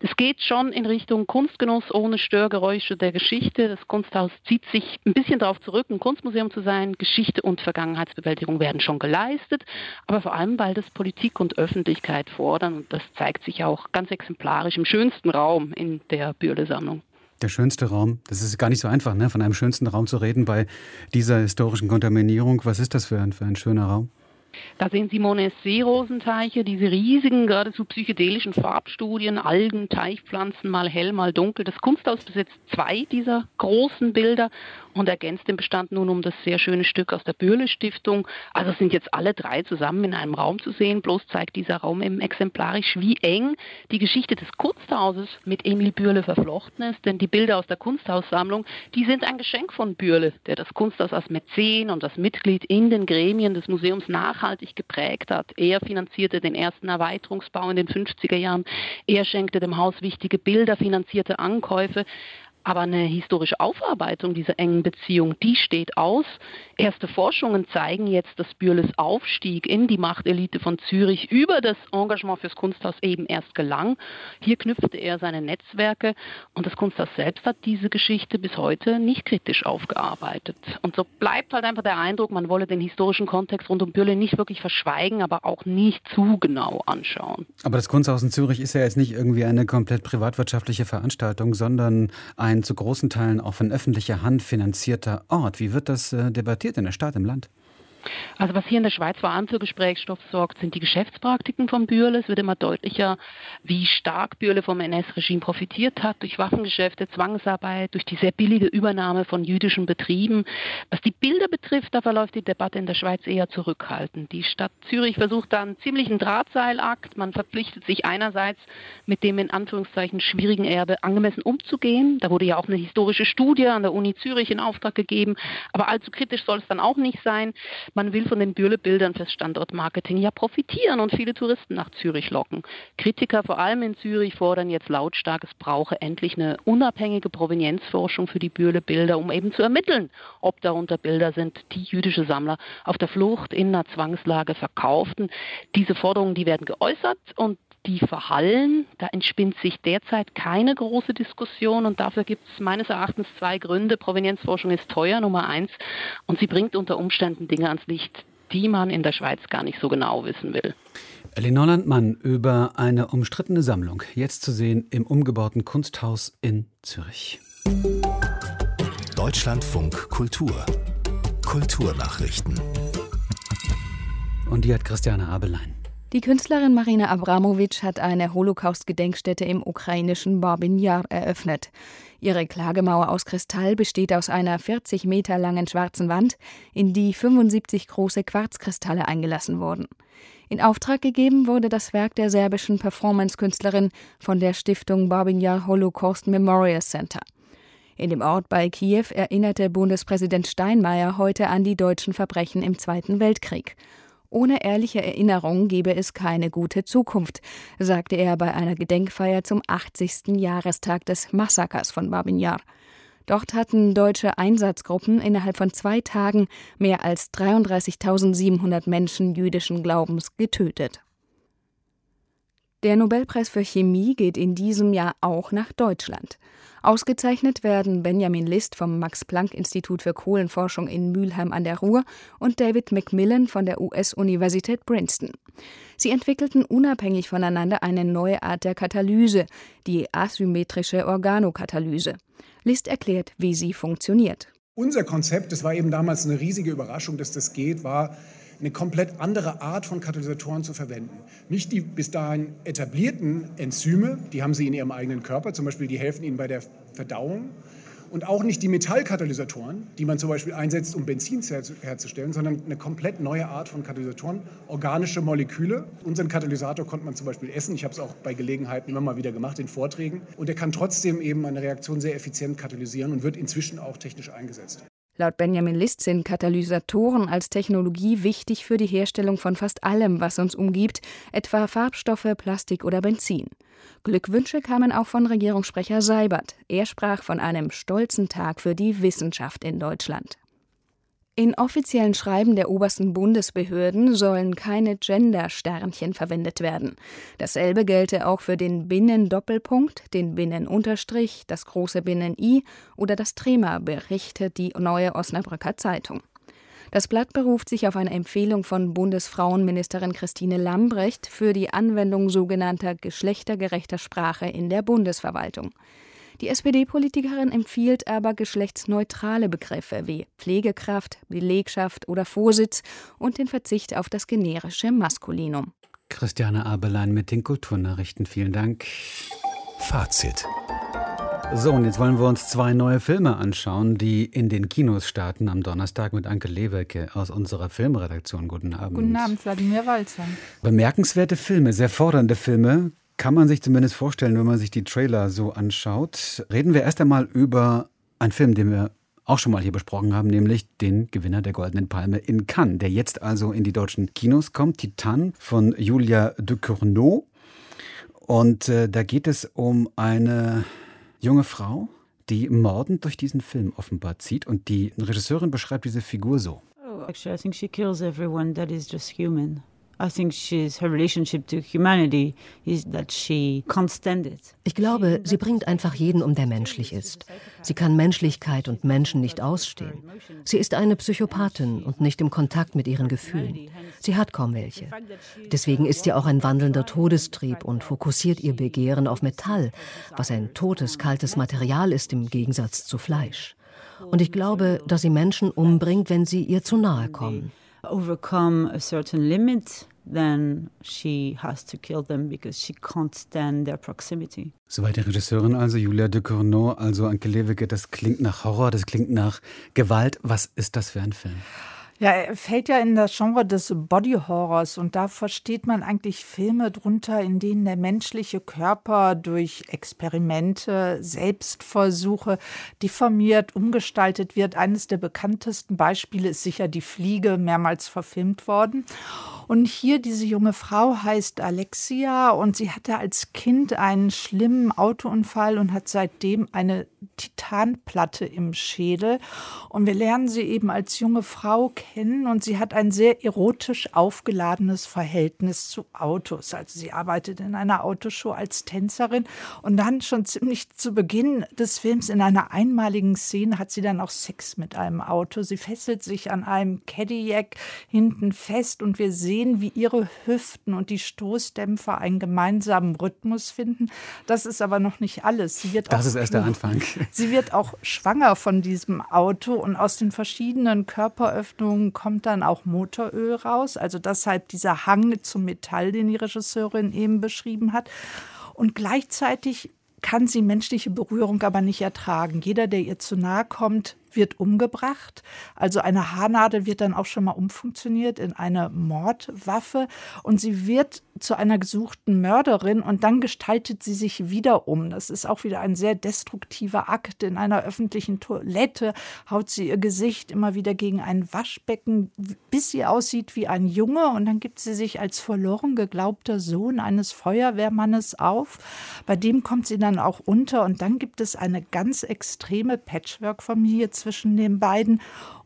Das geht schon in Richtung Kunstgenuss ohne Störgeräusche der Geschichte. Das Kunsthaus zieht sich ein bisschen darauf zurück, ein Kunstmuseum zu sein. Geschichte und Vergangenheitsbewältigung werden schon geleistet, aber vor allem, weil das Politik und Öffentlichkeit fordern und das zeigt sich auch ganz exemplarisch im schönsten Raum in der Bürle-Sammlung. Der schönste Raum, das ist gar nicht so einfach, ne? von einem schönsten Raum zu reden bei dieser historischen Kontaminierung. Was ist das für ein, für ein schöner Raum? Da sehen Sie Monet-Seerosenteiche, diese riesigen, geradezu psychedelischen Farbstudien, Algen, Teichpflanzen, mal hell, mal dunkel. Das Kunsthaus besitzt zwei dieser großen Bilder und ergänzt den Bestand nun um das sehr schöne Stück aus der Bürle Stiftung. Also sind jetzt alle drei zusammen in einem Raum zu sehen. Bloß zeigt dieser Raum eben exemplarisch, wie eng die Geschichte des Kunsthauses mit Emil Bürle verflochten ist. Denn die Bilder aus der Kunsthaussammlung, die sind ein Geschenk von Bürle, der das Kunsthaus als Mäzen und als Mitglied in den Gremien des Museums nachhaltig geprägt hat. Er finanzierte den ersten Erweiterungsbau in den 50er Jahren. Er schenkte dem Haus wichtige Bilder, finanzierte Ankäufe. Aber eine historische Aufarbeitung dieser engen Beziehung, die steht aus. Erste Forschungen zeigen jetzt, dass Bürles Aufstieg in die Machtelite von Zürich über das Engagement fürs Kunsthaus eben erst gelang. Hier knüpfte er seine Netzwerke und das Kunsthaus selbst hat diese Geschichte bis heute nicht kritisch aufgearbeitet. Und so bleibt halt einfach der Eindruck, man wolle den historischen Kontext rund um Bürle nicht wirklich verschweigen, aber auch nicht zu genau anschauen. Aber das Kunsthaus in Zürich ist ja jetzt nicht irgendwie eine komplett privatwirtschaftliche Veranstaltung, sondern ein ein zu großen Teilen auch von öffentlicher Hand finanzierter Ort. Wie wird das äh, debattiert in der Stadt, im Land? Also was hier in der Schweiz vor allem für Gesprächsstoff sorgt, sind die Geschäftspraktiken von Bürle. Es wird immer deutlicher, wie stark Bürle vom NS-Regime profitiert hat, durch Waffengeschäfte, Zwangsarbeit, durch die sehr billige Übernahme von jüdischen Betrieben. Was die Bilder betrifft, da verläuft die Debatte in der Schweiz eher zurückhaltend. Die Stadt Zürich versucht da einen ziemlichen Drahtseilakt. Man verpflichtet sich einerseits mit dem in Anführungszeichen schwierigen Erbe angemessen umzugehen. Da wurde ja auch eine historische Studie an der Uni Zürich in Auftrag gegeben. Aber allzu kritisch soll es dann auch nicht sein. Man will von den Bürle-Bildern fürs Standortmarketing ja profitieren und viele Touristen nach Zürich locken. Kritiker vor allem in Zürich fordern jetzt lautstark, es brauche endlich eine unabhängige Provenienzforschung für die Bürle-Bilder, um eben zu ermitteln, ob darunter Bilder sind, die jüdische Sammler auf der Flucht in einer Zwangslage verkauften. Diese Forderungen, die werden geäußert und die verhallen. Da entspinnt sich derzeit keine große Diskussion und dafür gibt es meines Erachtens zwei Gründe. Provenienzforschung ist teuer, Nummer eins, und sie bringt unter Umständen Dinge ans Licht, die man in der Schweiz gar nicht so genau wissen will. Elinor Landmann über eine umstrittene Sammlung, jetzt zu sehen im umgebauten Kunsthaus in Zürich. Deutschlandfunk Kultur Kulturnachrichten. Und die hat Christiane Abelein. Die Künstlerin Marina Abramovic hat eine Holocaust-Gedenkstätte im ukrainischen Babin Yar eröffnet. Ihre Klagemauer aus Kristall besteht aus einer 40 Meter langen schwarzen Wand, in die 75 große Quarzkristalle eingelassen wurden. In Auftrag gegeben wurde das Werk der serbischen Performance-Künstlerin von der Stiftung Babin Yar Holocaust Memorial Center. In dem Ort bei Kiew erinnerte Bundespräsident Steinmeier heute an die deutschen Verbrechen im Zweiten Weltkrieg ohne ehrliche Erinnerung gebe es keine gute Zukunft, sagte er bei einer Gedenkfeier zum 80. Jahrestag des Massakers von Babin Yar. Dort hatten deutsche Einsatzgruppen innerhalb von zwei Tagen mehr als 33.700 Menschen jüdischen Glaubens getötet. Der Nobelpreis für Chemie geht in diesem Jahr auch nach Deutschland. Ausgezeichnet werden Benjamin List vom Max-Planck-Institut für Kohlenforschung in Mülheim an der Ruhr und David Macmillan von der US-Universität Princeton. Sie entwickelten unabhängig voneinander eine neue Art der Katalyse, die asymmetrische Organokatalyse. List erklärt, wie sie funktioniert. Unser Konzept, das war eben damals eine riesige Überraschung, dass das geht, war, eine komplett andere Art von Katalysatoren zu verwenden. Nicht die bis dahin etablierten Enzyme, die haben sie in ihrem eigenen Körper, zum Beispiel die helfen ihnen bei der Verdauung. Und auch nicht die Metallkatalysatoren, die man zum Beispiel einsetzt, um Benzin herzustellen, sondern eine komplett neue Art von Katalysatoren, organische Moleküle. Unseren Katalysator konnte man zum Beispiel essen. Ich habe es auch bei Gelegenheiten immer mal wieder gemacht in Vorträgen. Und er kann trotzdem eben eine Reaktion sehr effizient katalysieren und wird inzwischen auch technisch eingesetzt. Laut Benjamin List sind Katalysatoren als Technologie wichtig für die Herstellung von fast allem, was uns umgibt, etwa Farbstoffe, Plastik oder Benzin. Glückwünsche kamen auch von Regierungssprecher Seibert. Er sprach von einem stolzen Tag für die Wissenschaft in Deutschland. In offiziellen Schreiben der obersten Bundesbehörden sollen keine Gender-Sternchen verwendet werden. Dasselbe gelte auch für den Binnen-Doppelpunkt, den Binnen-Unterstrich, das große Binnen-I oder das Trema, berichtet die Neue Osnabrücker Zeitung. Das Blatt beruft sich auf eine Empfehlung von Bundesfrauenministerin Christine Lambrecht für die Anwendung sogenannter geschlechtergerechter Sprache in der Bundesverwaltung. Die SPD-Politikerin empfiehlt aber geschlechtsneutrale Begriffe wie Pflegekraft, Belegschaft oder Vorsitz und den Verzicht auf das generische Maskulinum. Christiane Abelein mit den Kulturnachrichten. Vielen Dank. Fazit. So, und jetzt wollen wir uns zwei neue Filme anschauen, die in den Kinos starten am Donnerstag mit Anke Lewecke aus unserer Filmredaktion. Guten Abend. Guten Abend, Wladimir Walzer. Bemerkenswerte Filme, sehr fordernde Filme, kann man sich zumindest vorstellen, wenn man sich die Trailer so anschaut. Reden wir erst einmal über einen Film, den wir auch schon mal hier besprochen haben, nämlich den Gewinner der Goldenen Palme in Cannes, der jetzt also in die deutschen Kinos kommt, Titan von Julia de Cournot. Und äh, da geht es um eine junge Frau, die mordend durch diesen Film offenbar zieht. Und die Regisseurin beschreibt diese Figur so. Oh, actually, I think she kills everyone that is just human. Ich glaube, sie bringt einfach jeden um, der menschlich ist. Sie kann Menschlichkeit und Menschen nicht ausstehen. Sie ist eine Psychopathin und nicht im Kontakt mit ihren Gefühlen. Sie hat kaum welche. Deswegen ist sie auch ein wandelnder Todestrieb und fokussiert ihr Begehren auf Metall, was ein totes, kaltes Material ist im Gegensatz zu Fleisch. Und ich glaube, dass sie Menschen umbringt, wenn sie ihr zu nahe kommen. overcome a certain limit, then she has to kill them because she can't stand their proximity. Soweit die Regisseurin also, Julia de Cournot, also Anke Lewicke, das klingt nach Horror, das klingt nach Gewalt. Was ist das für ein Film? Ja, er fällt ja in das Genre des Body Horrors und da versteht man eigentlich Filme drunter, in denen der menschliche Körper durch Experimente, Selbstversuche deformiert, umgestaltet wird. Eines der bekanntesten Beispiele ist sicher die Fliege, mehrmals verfilmt worden. Und hier diese junge Frau heißt Alexia und sie hatte als Kind einen schlimmen Autounfall und hat seitdem eine Titanplatte im Schädel. Und wir lernen sie eben als junge Frau kennen und sie hat ein sehr erotisch aufgeladenes Verhältnis zu Autos. Also sie arbeitet in einer Autoshow als Tänzerin und dann schon ziemlich zu Beginn des Films in einer einmaligen Szene hat sie dann auch Sex mit einem Auto. Sie fesselt sich an einem Cadillac hinten fest und wir sehen, wie ihre Hüften und die Stoßdämpfer einen gemeinsamen Rhythmus finden. Das ist aber noch nicht alles. Sie wird das ist erst der Anfang. Sie wird auch schwanger von diesem Auto und aus den verschiedenen Körperöffnungen kommt dann auch Motoröl raus. Also deshalb dieser Hang zum Metall, den die Regisseurin eben beschrieben hat. Und gleichzeitig kann sie menschliche Berührung aber nicht ertragen. Jeder, der ihr zu nahe kommt, wird umgebracht. Also eine Haarnadel wird dann auch schon mal umfunktioniert in eine Mordwaffe und sie wird zu einer gesuchten Mörderin und dann gestaltet sie sich wieder um. Das ist auch wieder ein sehr destruktiver Akt. In einer öffentlichen Toilette haut sie ihr Gesicht immer wieder gegen ein Waschbecken, bis sie aussieht wie ein Junge und dann gibt sie sich als verloren geglaubter Sohn eines Feuerwehrmannes auf. Bei dem kommt sie dann auch unter und dann gibt es eine ganz extreme Patchwork-Familie zwischen den beiden.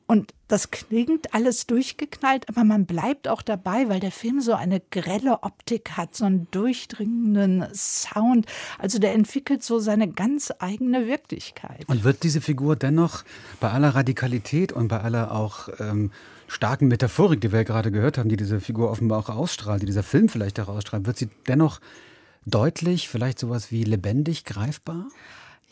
Und das klingt alles durchgeknallt, aber man bleibt auch dabei, weil der Film so eine grelle Optik hat, so einen durchdringenden Sound. Also der entwickelt so seine ganz eigene Wirklichkeit. Und wird diese Figur dennoch bei aller Radikalität und bei aller auch ähm, starken Metaphorik, die wir ja gerade gehört haben, die diese Figur offenbar auch ausstrahlt, die dieser Film vielleicht auch ausstrahlt, wird sie dennoch deutlich, vielleicht sowas wie lebendig greifbar?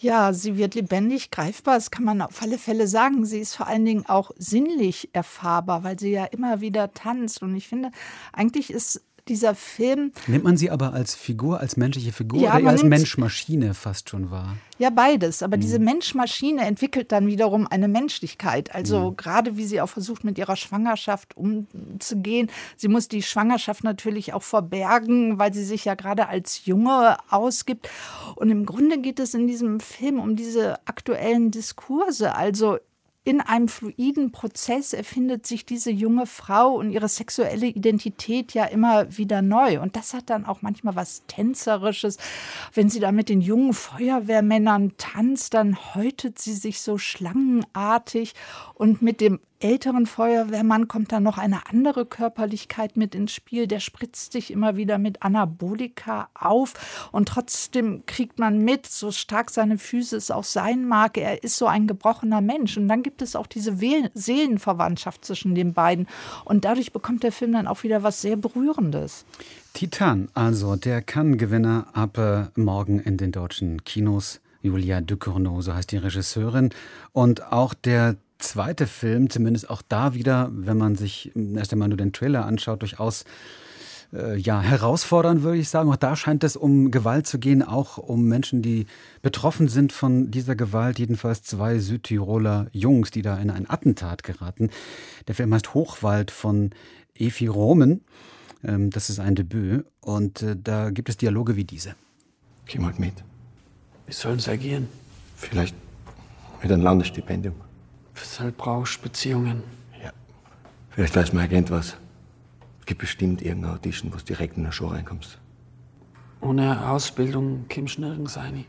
Ja, sie wird lebendig greifbar, das kann man auf alle Fälle sagen. Sie ist vor allen Dingen auch sinnlich erfahrbar, weil sie ja immer wieder tanzt. Und ich finde, eigentlich ist dieser Film. Nimmt man sie aber als Figur, als menschliche Figur ja, oder als Mensch-Maschine fast schon wahr? Ja, beides. Aber mhm. diese Mensch-Maschine entwickelt dann wiederum eine Menschlichkeit. Also mhm. gerade wie sie auch versucht, mit ihrer Schwangerschaft umzugehen. Sie muss die Schwangerschaft natürlich auch verbergen, weil sie sich ja gerade als Junge ausgibt. Und im Grunde geht es in diesem Film um diese aktuellen Diskurse. Also in einem fluiden Prozess erfindet sich diese junge Frau und ihre sexuelle Identität ja immer wieder neu. Und das hat dann auch manchmal was Tänzerisches. Wenn sie da mit den jungen Feuerwehrmännern tanzt, dann häutet sie sich so schlangenartig und mit dem älteren Feuerwehrmann kommt dann noch eine andere Körperlichkeit mit ins Spiel. Der spritzt sich immer wieder mit Anabolika auf und trotzdem kriegt man mit, so stark seine Physis auch sein mag, er ist so ein gebrochener Mensch. Und dann gibt es auch diese Seelenverwandtschaft zwischen den beiden. Und dadurch bekommt der Film dann auch wieder was sehr Berührendes. Titan, also der Cannes-Gewinner ab äh, morgen in den deutschen Kinos. Julia Ducournau, so heißt die Regisseurin. Und auch der zweite Film, zumindest auch da wieder, wenn man sich erst einmal nur den Trailer anschaut, durchaus äh, ja, herausfordern, würde ich sagen. Auch da scheint es um Gewalt zu gehen, auch um Menschen, die betroffen sind von dieser Gewalt. Jedenfalls zwei Südtiroler Jungs, die da in ein Attentat geraten. Der Film heißt Hochwald von Efi Romen. Ähm, das ist ein Debüt. Und äh, da gibt es Dialoge wie diese. Geh mal mit. Wie sollen sie agieren? Vielleicht mit einem Landesstipendium. Weshalb brauchst du Beziehungen? Ja. Vielleicht weiß mein Agent was. Es gibt bestimmt irgendeine Audition, wo du direkt in eine Show reinkommst. Ohne Ausbildung kommst du nirgends rein.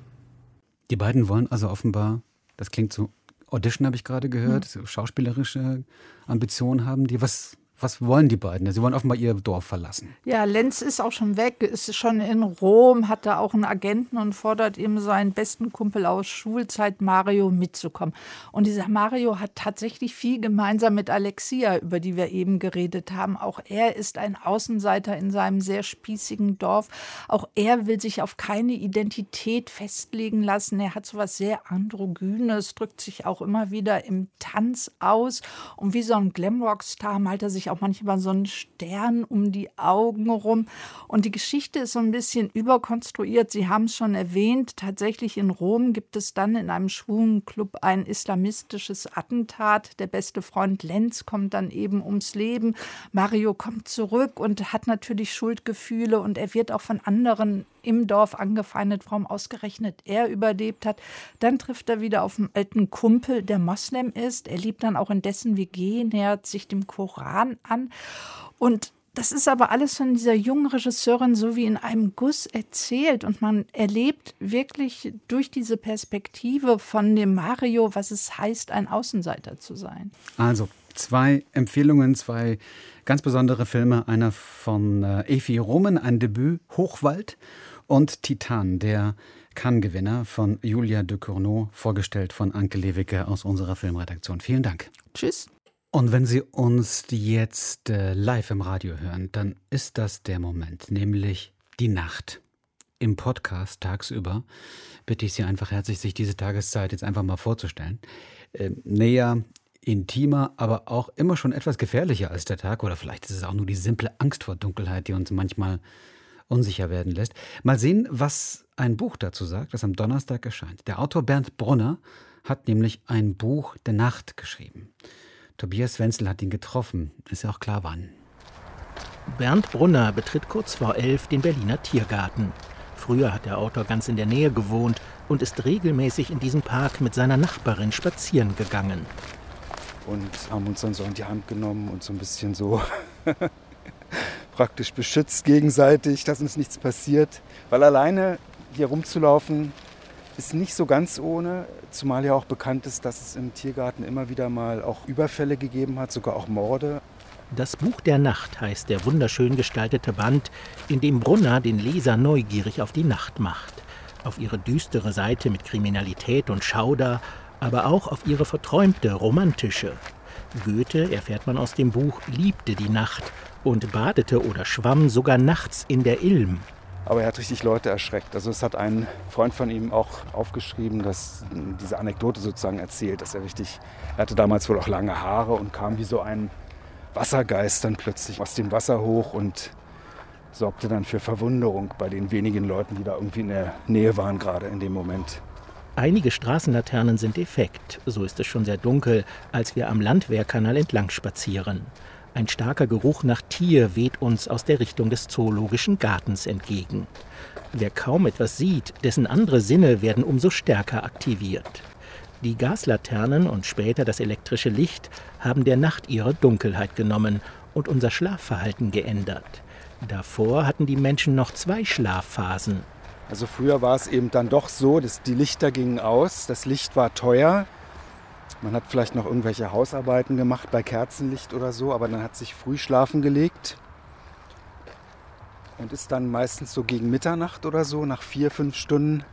Die beiden wollen also offenbar, das klingt so, Audition habe ich gerade gehört, hm. schauspielerische Ambitionen haben die. Was was wollen die beiden? Sie wollen offenbar ihr Dorf verlassen. Ja, Lenz ist auch schon weg, ist schon in Rom, hat da auch einen Agenten und fordert eben seinen besten Kumpel aus Schulzeit, Mario, mitzukommen. Und dieser Mario hat tatsächlich viel gemeinsam mit Alexia, über die wir eben geredet haben. Auch er ist ein Außenseiter in seinem sehr spießigen Dorf. Auch er will sich auf keine Identität festlegen lassen. Er hat so was sehr Androgynes, drückt sich auch immer wieder im Tanz aus. Und wie so ein Glamrock-Star malt er sich auch auch manchmal so ein Stern um die Augen rum. Und die Geschichte ist so ein bisschen überkonstruiert. Sie haben es schon erwähnt. Tatsächlich in Rom gibt es dann in einem schwulen ein islamistisches Attentat. Der beste Freund Lenz kommt dann eben ums Leben. Mario kommt zurück und hat natürlich Schuldgefühle und er wird auch von anderen im Dorf angefeindet, warum ausgerechnet er überlebt hat. Dann trifft er wieder auf einen alten Kumpel, der Moslem ist. Er lebt dann auch in dessen WG, nähert sich dem Koran an. Und das ist aber alles von dieser jungen Regisseurin so wie in einem Guss erzählt und man erlebt wirklich durch diese Perspektive von dem Mario, was es heißt, ein Außenseiter zu sein. Also zwei Empfehlungen, zwei ganz besondere Filme. Einer von äh, Efi Roman, ein Debüt, Hochwald und Titan, der Cannes-Gewinner von Julia de Cournot, vorgestellt von Anke Lewicke aus unserer Filmredaktion. Vielen Dank. Tschüss. Und wenn Sie uns jetzt äh, live im Radio hören, dann ist das der Moment, nämlich die Nacht. Im Podcast tagsüber bitte ich Sie einfach herzlich, sich diese Tageszeit jetzt einfach mal vorzustellen. Äh, näher, intimer, aber auch immer schon etwas gefährlicher als der Tag. Oder vielleicht ist es auch nur die simple Angst vor Dunkelheit, die uns manchmal unsicher werden lässt. Mal sehen, was ein Buch dazu sagt, das am Donnerstag erscheint. Der Autor Bernd Brunner hat nämlich ein Buch der Nacht geschrieben. Tobias Wenzel hat ihn getroffen. Ist ja auch klar wann. Bernd Brunner betritt kurz vor elf den Berliner Tiergarten. Früher hat der Autor ganz in der Nähe gewohnt und ist regelmäßig in diesem Park mit seiner Nachbarin spazieren gegangen. Und haben uns dann so in die Hand genommen und so ein bisschen so praktisch beschützt gegenseitig, dass uns nichts passiert. Weil alleine hier rumzulaufen ist nicht so ganz ohne, zumal ja auch bekannt ist, dass es im Tiergarten immer wieder mal auch Überfälle gegeben hat, sogar auch Morde. Das Buch der Nacht heißt der wunderschön gestaltete Band, in dem Brunner den Leser neugierig auf die Nacht macht. Auf ihre düstere Seite mit Kriminalität und Schauder, aber auch auf ihre verträumte, romantische. Goethe, erfährt man aus dem Buch, liebte die Nacht und badete oder schwamm sogar nachts in der Ilm. Aber er hat richtig Leute erschreckt. Also es hat ein Freund von ihm auch aufgeschrieben, dass diese Anekdote sozusagen erzählt, dass er richtig, er hatte damals wohl auch lange Haare und kam wie so ein Wassergeist dann plötzlich aus dem Wasser hoch und sorgte dann für Verwunderung bei den wenigen Leuten, die da irgendwie in der Nähe waren gerade in dem Moment. Einige Straßenlaternen sind defekt, so ist es schon sehr dunkel, als wir am Landwehrkanal entlang spazieren. Ein starker Geruch nach Tier weht uns aus der Richtung des Zoologischen Gartens entgegen. Wer kaum etwas sieht, dessen andere Sinne werden umso stärker aktiviert. Die Gaslaternen und später das elektrische Licht haben der Nacht ihre Dunkelheit genommen und unser Schlafverhalten geändert. Davor hatten die Menschen noch zwei Schlafphasen. Also früher war es eben dann doch so, dass die Lichter gingen aus, das Licht war teuer man hat vielleicht noch irgendwelche Hausarbeiten gemacht bei Kerzenlicht oder so, aber dann hat sich früh schlafen gelegt und ist dann meistens so gegen Mitternacht oder so, nach vier, fünf Stunden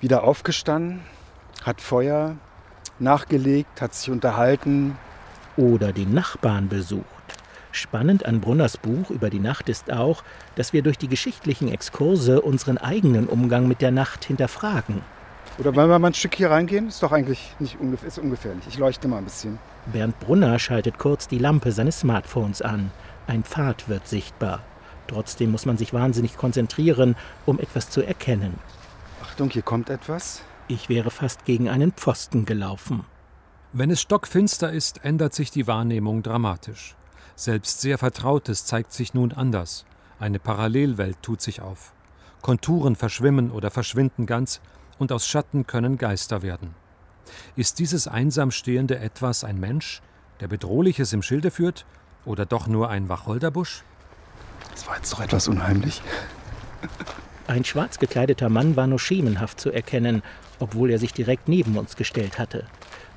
wieder aufgestanden, hat Feuer nachgelegt, hat sich unterhalten. Oder den Nachbarn besucht. Spannend an Brunners Buch über die Nacht ist auch, dass wir durch die geschichtlichen Exkurse unseren eigenen Umgang mit der Nacht hinterfragen. Oder wollen wir mal ein Stück hier reingehen? Ist doch eigentlich nicht ungef ist ungefährlich. Ich leuchte mal ein bisschen. Bernd Brunner schaltet kurz die Lampe seines Smartphones an. Ein Pfad wird sichtbar. Trotzdem muss man sich wahnsinnig konzentrieren, um etwas zu erkennen. Achtung, hier kommt etwas. Ich wäre fast gegen einen Pfosten gelaufen. Wenn es stockfinster ist, ändert sich die Wahrnehmung dramatisch. Selbst sehr Vertrautes zeigt sich nun anders. Eine Parallelwelt tut sich auf. Konturen verschwimmen oder verschwinden ganz, und aus Schatten können Geister werden. Ist dieses einsam stehende Etwas ein Mensch, der Bedrohliches im Schilde führt, oder doch nur ein Wacholderbusch? Das war jetzt doch etwas unheimlich. Ein schwarz gekleideter Mann war nur schemenhaft zu erkennen, obwohl er sich direkt neben uns gestellt hatte.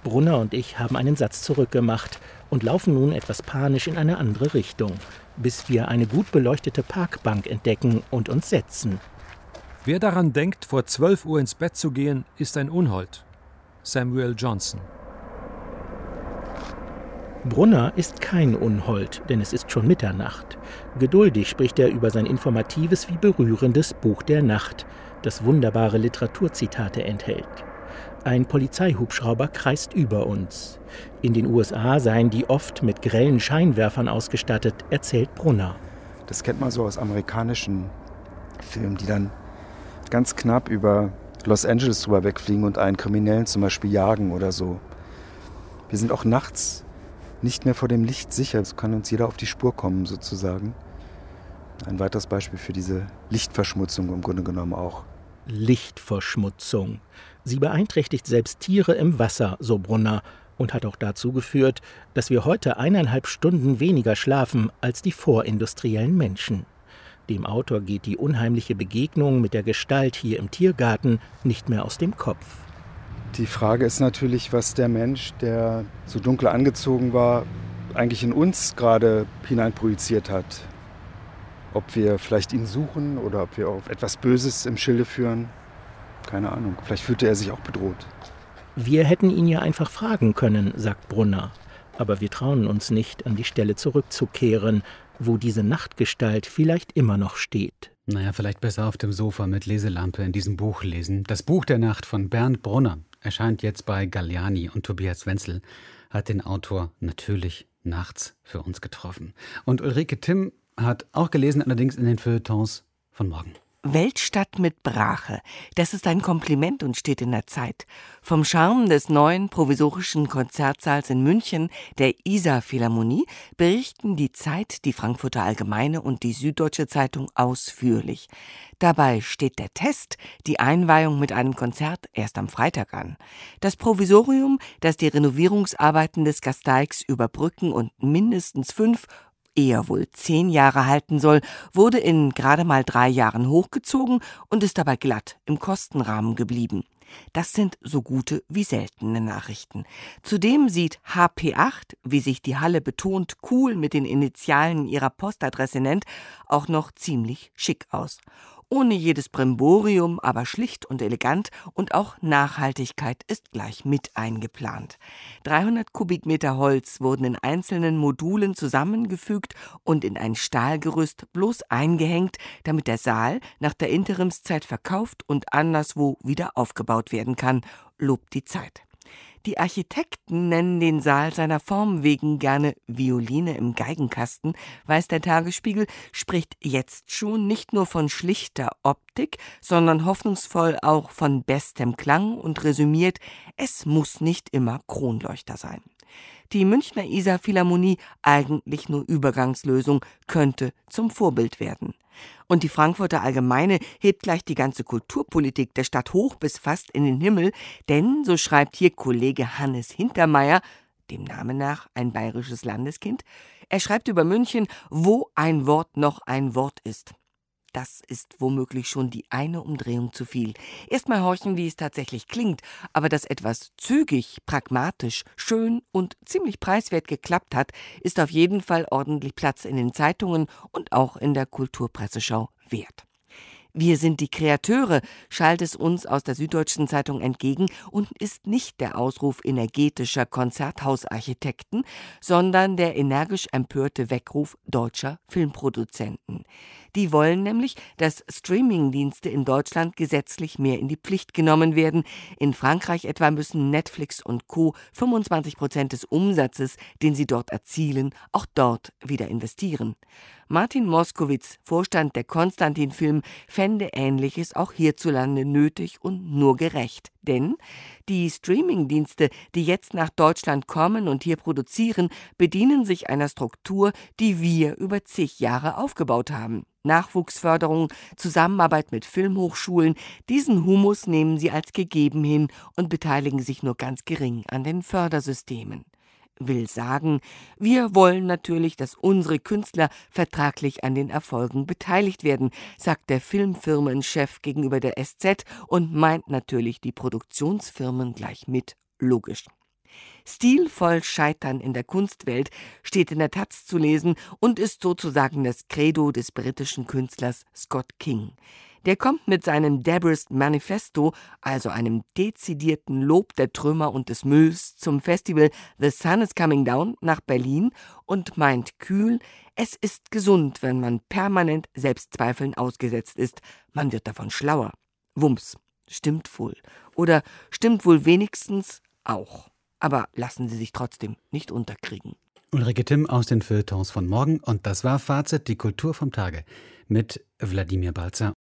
Brunner und ich haben einen Satz zurückgemacht und laufen nun etwas panisch in eine andere Richtung, bis wir eine gut beleuchtete Parkbank entdecken und uns setzen. Wer daran denkt, vor 12 Uhr ins Bett zu gehen, ist ein Unhold. Samuel Johnson. Brunner ist kein Unhold, denn es ist schon Mitternacht. Geduldig spricht er über sein informatives wie berührendes Buch der Nacht, das wunderbare Literaturzitate enthält. Ein Polizeihubschrauber kreist über uns. In den USA seien die oft mit grellen Scheinwerfern ausgestattet, erzählt Brunner. Das kennt man so aus amerikanischen Filmen, die dann ganz knapp über Los Angeles drüber wegfliegen und einen Kriminellen zum Beispiel jagen oder so. Wir sind auch nachts nicht mehr vor dem Licht sicher. So kann uns jeder auf die Spur kommen, sozusagen. Ein weiteres Beispiel für diese Lichtverschmutzung im Grunde genommen auch. Lichtverschmutzung. Sie beeinträchtigt selbst Tiere im Wasser, so Brunner, und hat auch dazu geführt, dass wir heute eineinhalb Stunden weniger schlafen als die vorindustriellen Menschen. Dem Autor geht die unheimliche Begegnung mit der Gestalt hier im Tiergarten nicht mehr aus dem Kopf. Die Frage ist natürlich, was der Mensch, der so dunkel angezogen war, eigentlich in uns gerade hineinprojiziert hat. Ob wir vielleicht ihn suchen oder ob wir auf etwas Böses im Schilde führen. Keine Ahnung. Vielleicht fühlte er sich auch bedroht. Wir hätten ihn ja einfach fragen können, sagt Brunner. Aber wir trauen uns nicht, an die Stelle zurückzukehren, wo diese Nachtgestalt vielleicht immer noch steht. Naja, vielleicht besser auf dem Sofa mit Leselampe in diesem Buch lesen. Das Buch der Nacht von Bernd Brunner erscheint jetzt bei Galliani und Tobias Wenzel hat den Autor natürlich nachts für uns getroffen. Und Ulrike Timm hat auch gelesen, allerdings in den Feuilletons von morgen. Weltstadt mit Brache. Das ist ein Kompliment und steht in der Zeit. Vom Charme des neuen provisorischen Konzertsaals in München, der Isar Philharmonie, berichten die Zeit, die Frankfurter Allgemeine und die Süddeutsche Zeitung ausführlich. Dabei steht der Test, die Einweihung mit einem Konzert, erst am Freitag an. Das Provisorium, das die Renovierungsarbeiten des Gasteigs überbrücken und mindestens fünf eher wohl zehn Jahre halten soll, wurde in gerade mal drei Jahren hochgezogen und ist dabei glatt im Kostenrahmen geblieben. Das sind so gute wie seltene Nachrichten. Zudem sieht HP8, wie sich die Halle betont cool mit den Initialen ihrer Postadresse nennt, auch noch ziemlich schick aus ohne jedes Brimborium, aber schlicht und elegant und auch Nachhaltigkeit ist gleich mit eingeplant. 300 Kubikmeter Holz wurden in einzelnen Modulen zusammengefügt und in ein Stahlgerüst bloß eingehängt, damit der Saal nach der Interimszeit verkauft und anderswo wieder aufgebaut werden kann, lobt die Zeit. Die Architekten nennen den Saal seiner Form wegen gerne Violine im Geigenkasten, weiß der Tagesspiegel, spricht jetzt schon nicht nur von schlichter Optik, sondern hoffnungsvoll auch von bestem Klang und resümiert, es muss nicht immer Kronleuchter sein die Münchner Isar Philharmonie eigentlich nur Übergangslösung, könnte zum Vorbild werden. Und die Frankfurter Allgemeine hebt gleich die ganze Kulturpolitik der Stadt hoch bis fast in den Himmel, denn, so schreibt hier Kollege Hannes Hintermeier, dem Namen nach ein bayerisches Landeskind, er schreibt über München, wo ein Wort noch ein Wort ist. Das ist womöglich schon die eine Umdrehung zu viel. Erstmal horchen, wie es tatsächlich klingt, aber dass etwas zügig, pragmatisch, schön und ziemlich preiswert geklappt hat, ist auf jeden Fall ordentlich Platz in den Zeitungen und auch in der Kulturpresseschau wert. Wir sind die Kreateure, schallt es uns aus der Süddeutschen Zeitung entgegen und ist nicht der Ausruf energetischer Konzerthausarchitekten, sondern der energisch empörte Weckruf deutscher Filmproduzenten. Die wollen nämlich, dass Streamingdienste in Deutschland gesetzlich mehr in die Pflicht genommen werden. In Frankreich etwa müssen Netflix und Co. 25 Prozent des Umsatzes, den sie dort erzielen, auch dort wieder investieren. Martin Moskowitz, Vorstand der Konstantin Film, fände Ähnliches auch hierzulande nötig und nur gerecht. Denn die Streamingdienste, die jetzt nach Deutschland kommen und hier produzieren, bedienen sich einer Struktur, die wir über zig Jahre aufgebaut haben. Nachwuchsförderung, Zusammenarbeit mit Filmhochschulen, diesen Humus nehmen sie als gegeben hin und beteiligen sich nur ganz gering an den Fördersystemen. Will sagen, wir wollen natürlich, dass unsere Künstler vertraglich an den Erfolgen beteiligt werden, sagt der Filmfirmenchef gegenüber der SZ und meint natürlich die Produktionsfirmen gleich mit, logisch. Stilvoll Scheitern in der Kunstwelt steht in der Taz zu lesen und ist sozusagen das Credo des britischen Künstlers Scott King. Der kommt mit seinem Debrist Manifesto, also einem dezidierten Lob der Trümmer und des Mülls, zum Festival The Sun is Coming Down nach Berlin und meint kühl, es ist gesund, wenn man permanent Selbstzweifeln ausgesetzt ist. Man wird davon schlauer. Wumms. Stimmt wohl. Oder stimmt wohl wenigstens auch. Aber lassen Sie sich trotzdem nicht unterkriegen. Ulrike Timm aus den Feuilletons von morgen und das war Fazit, die Kultur vom Tage mit Wladimir Balzer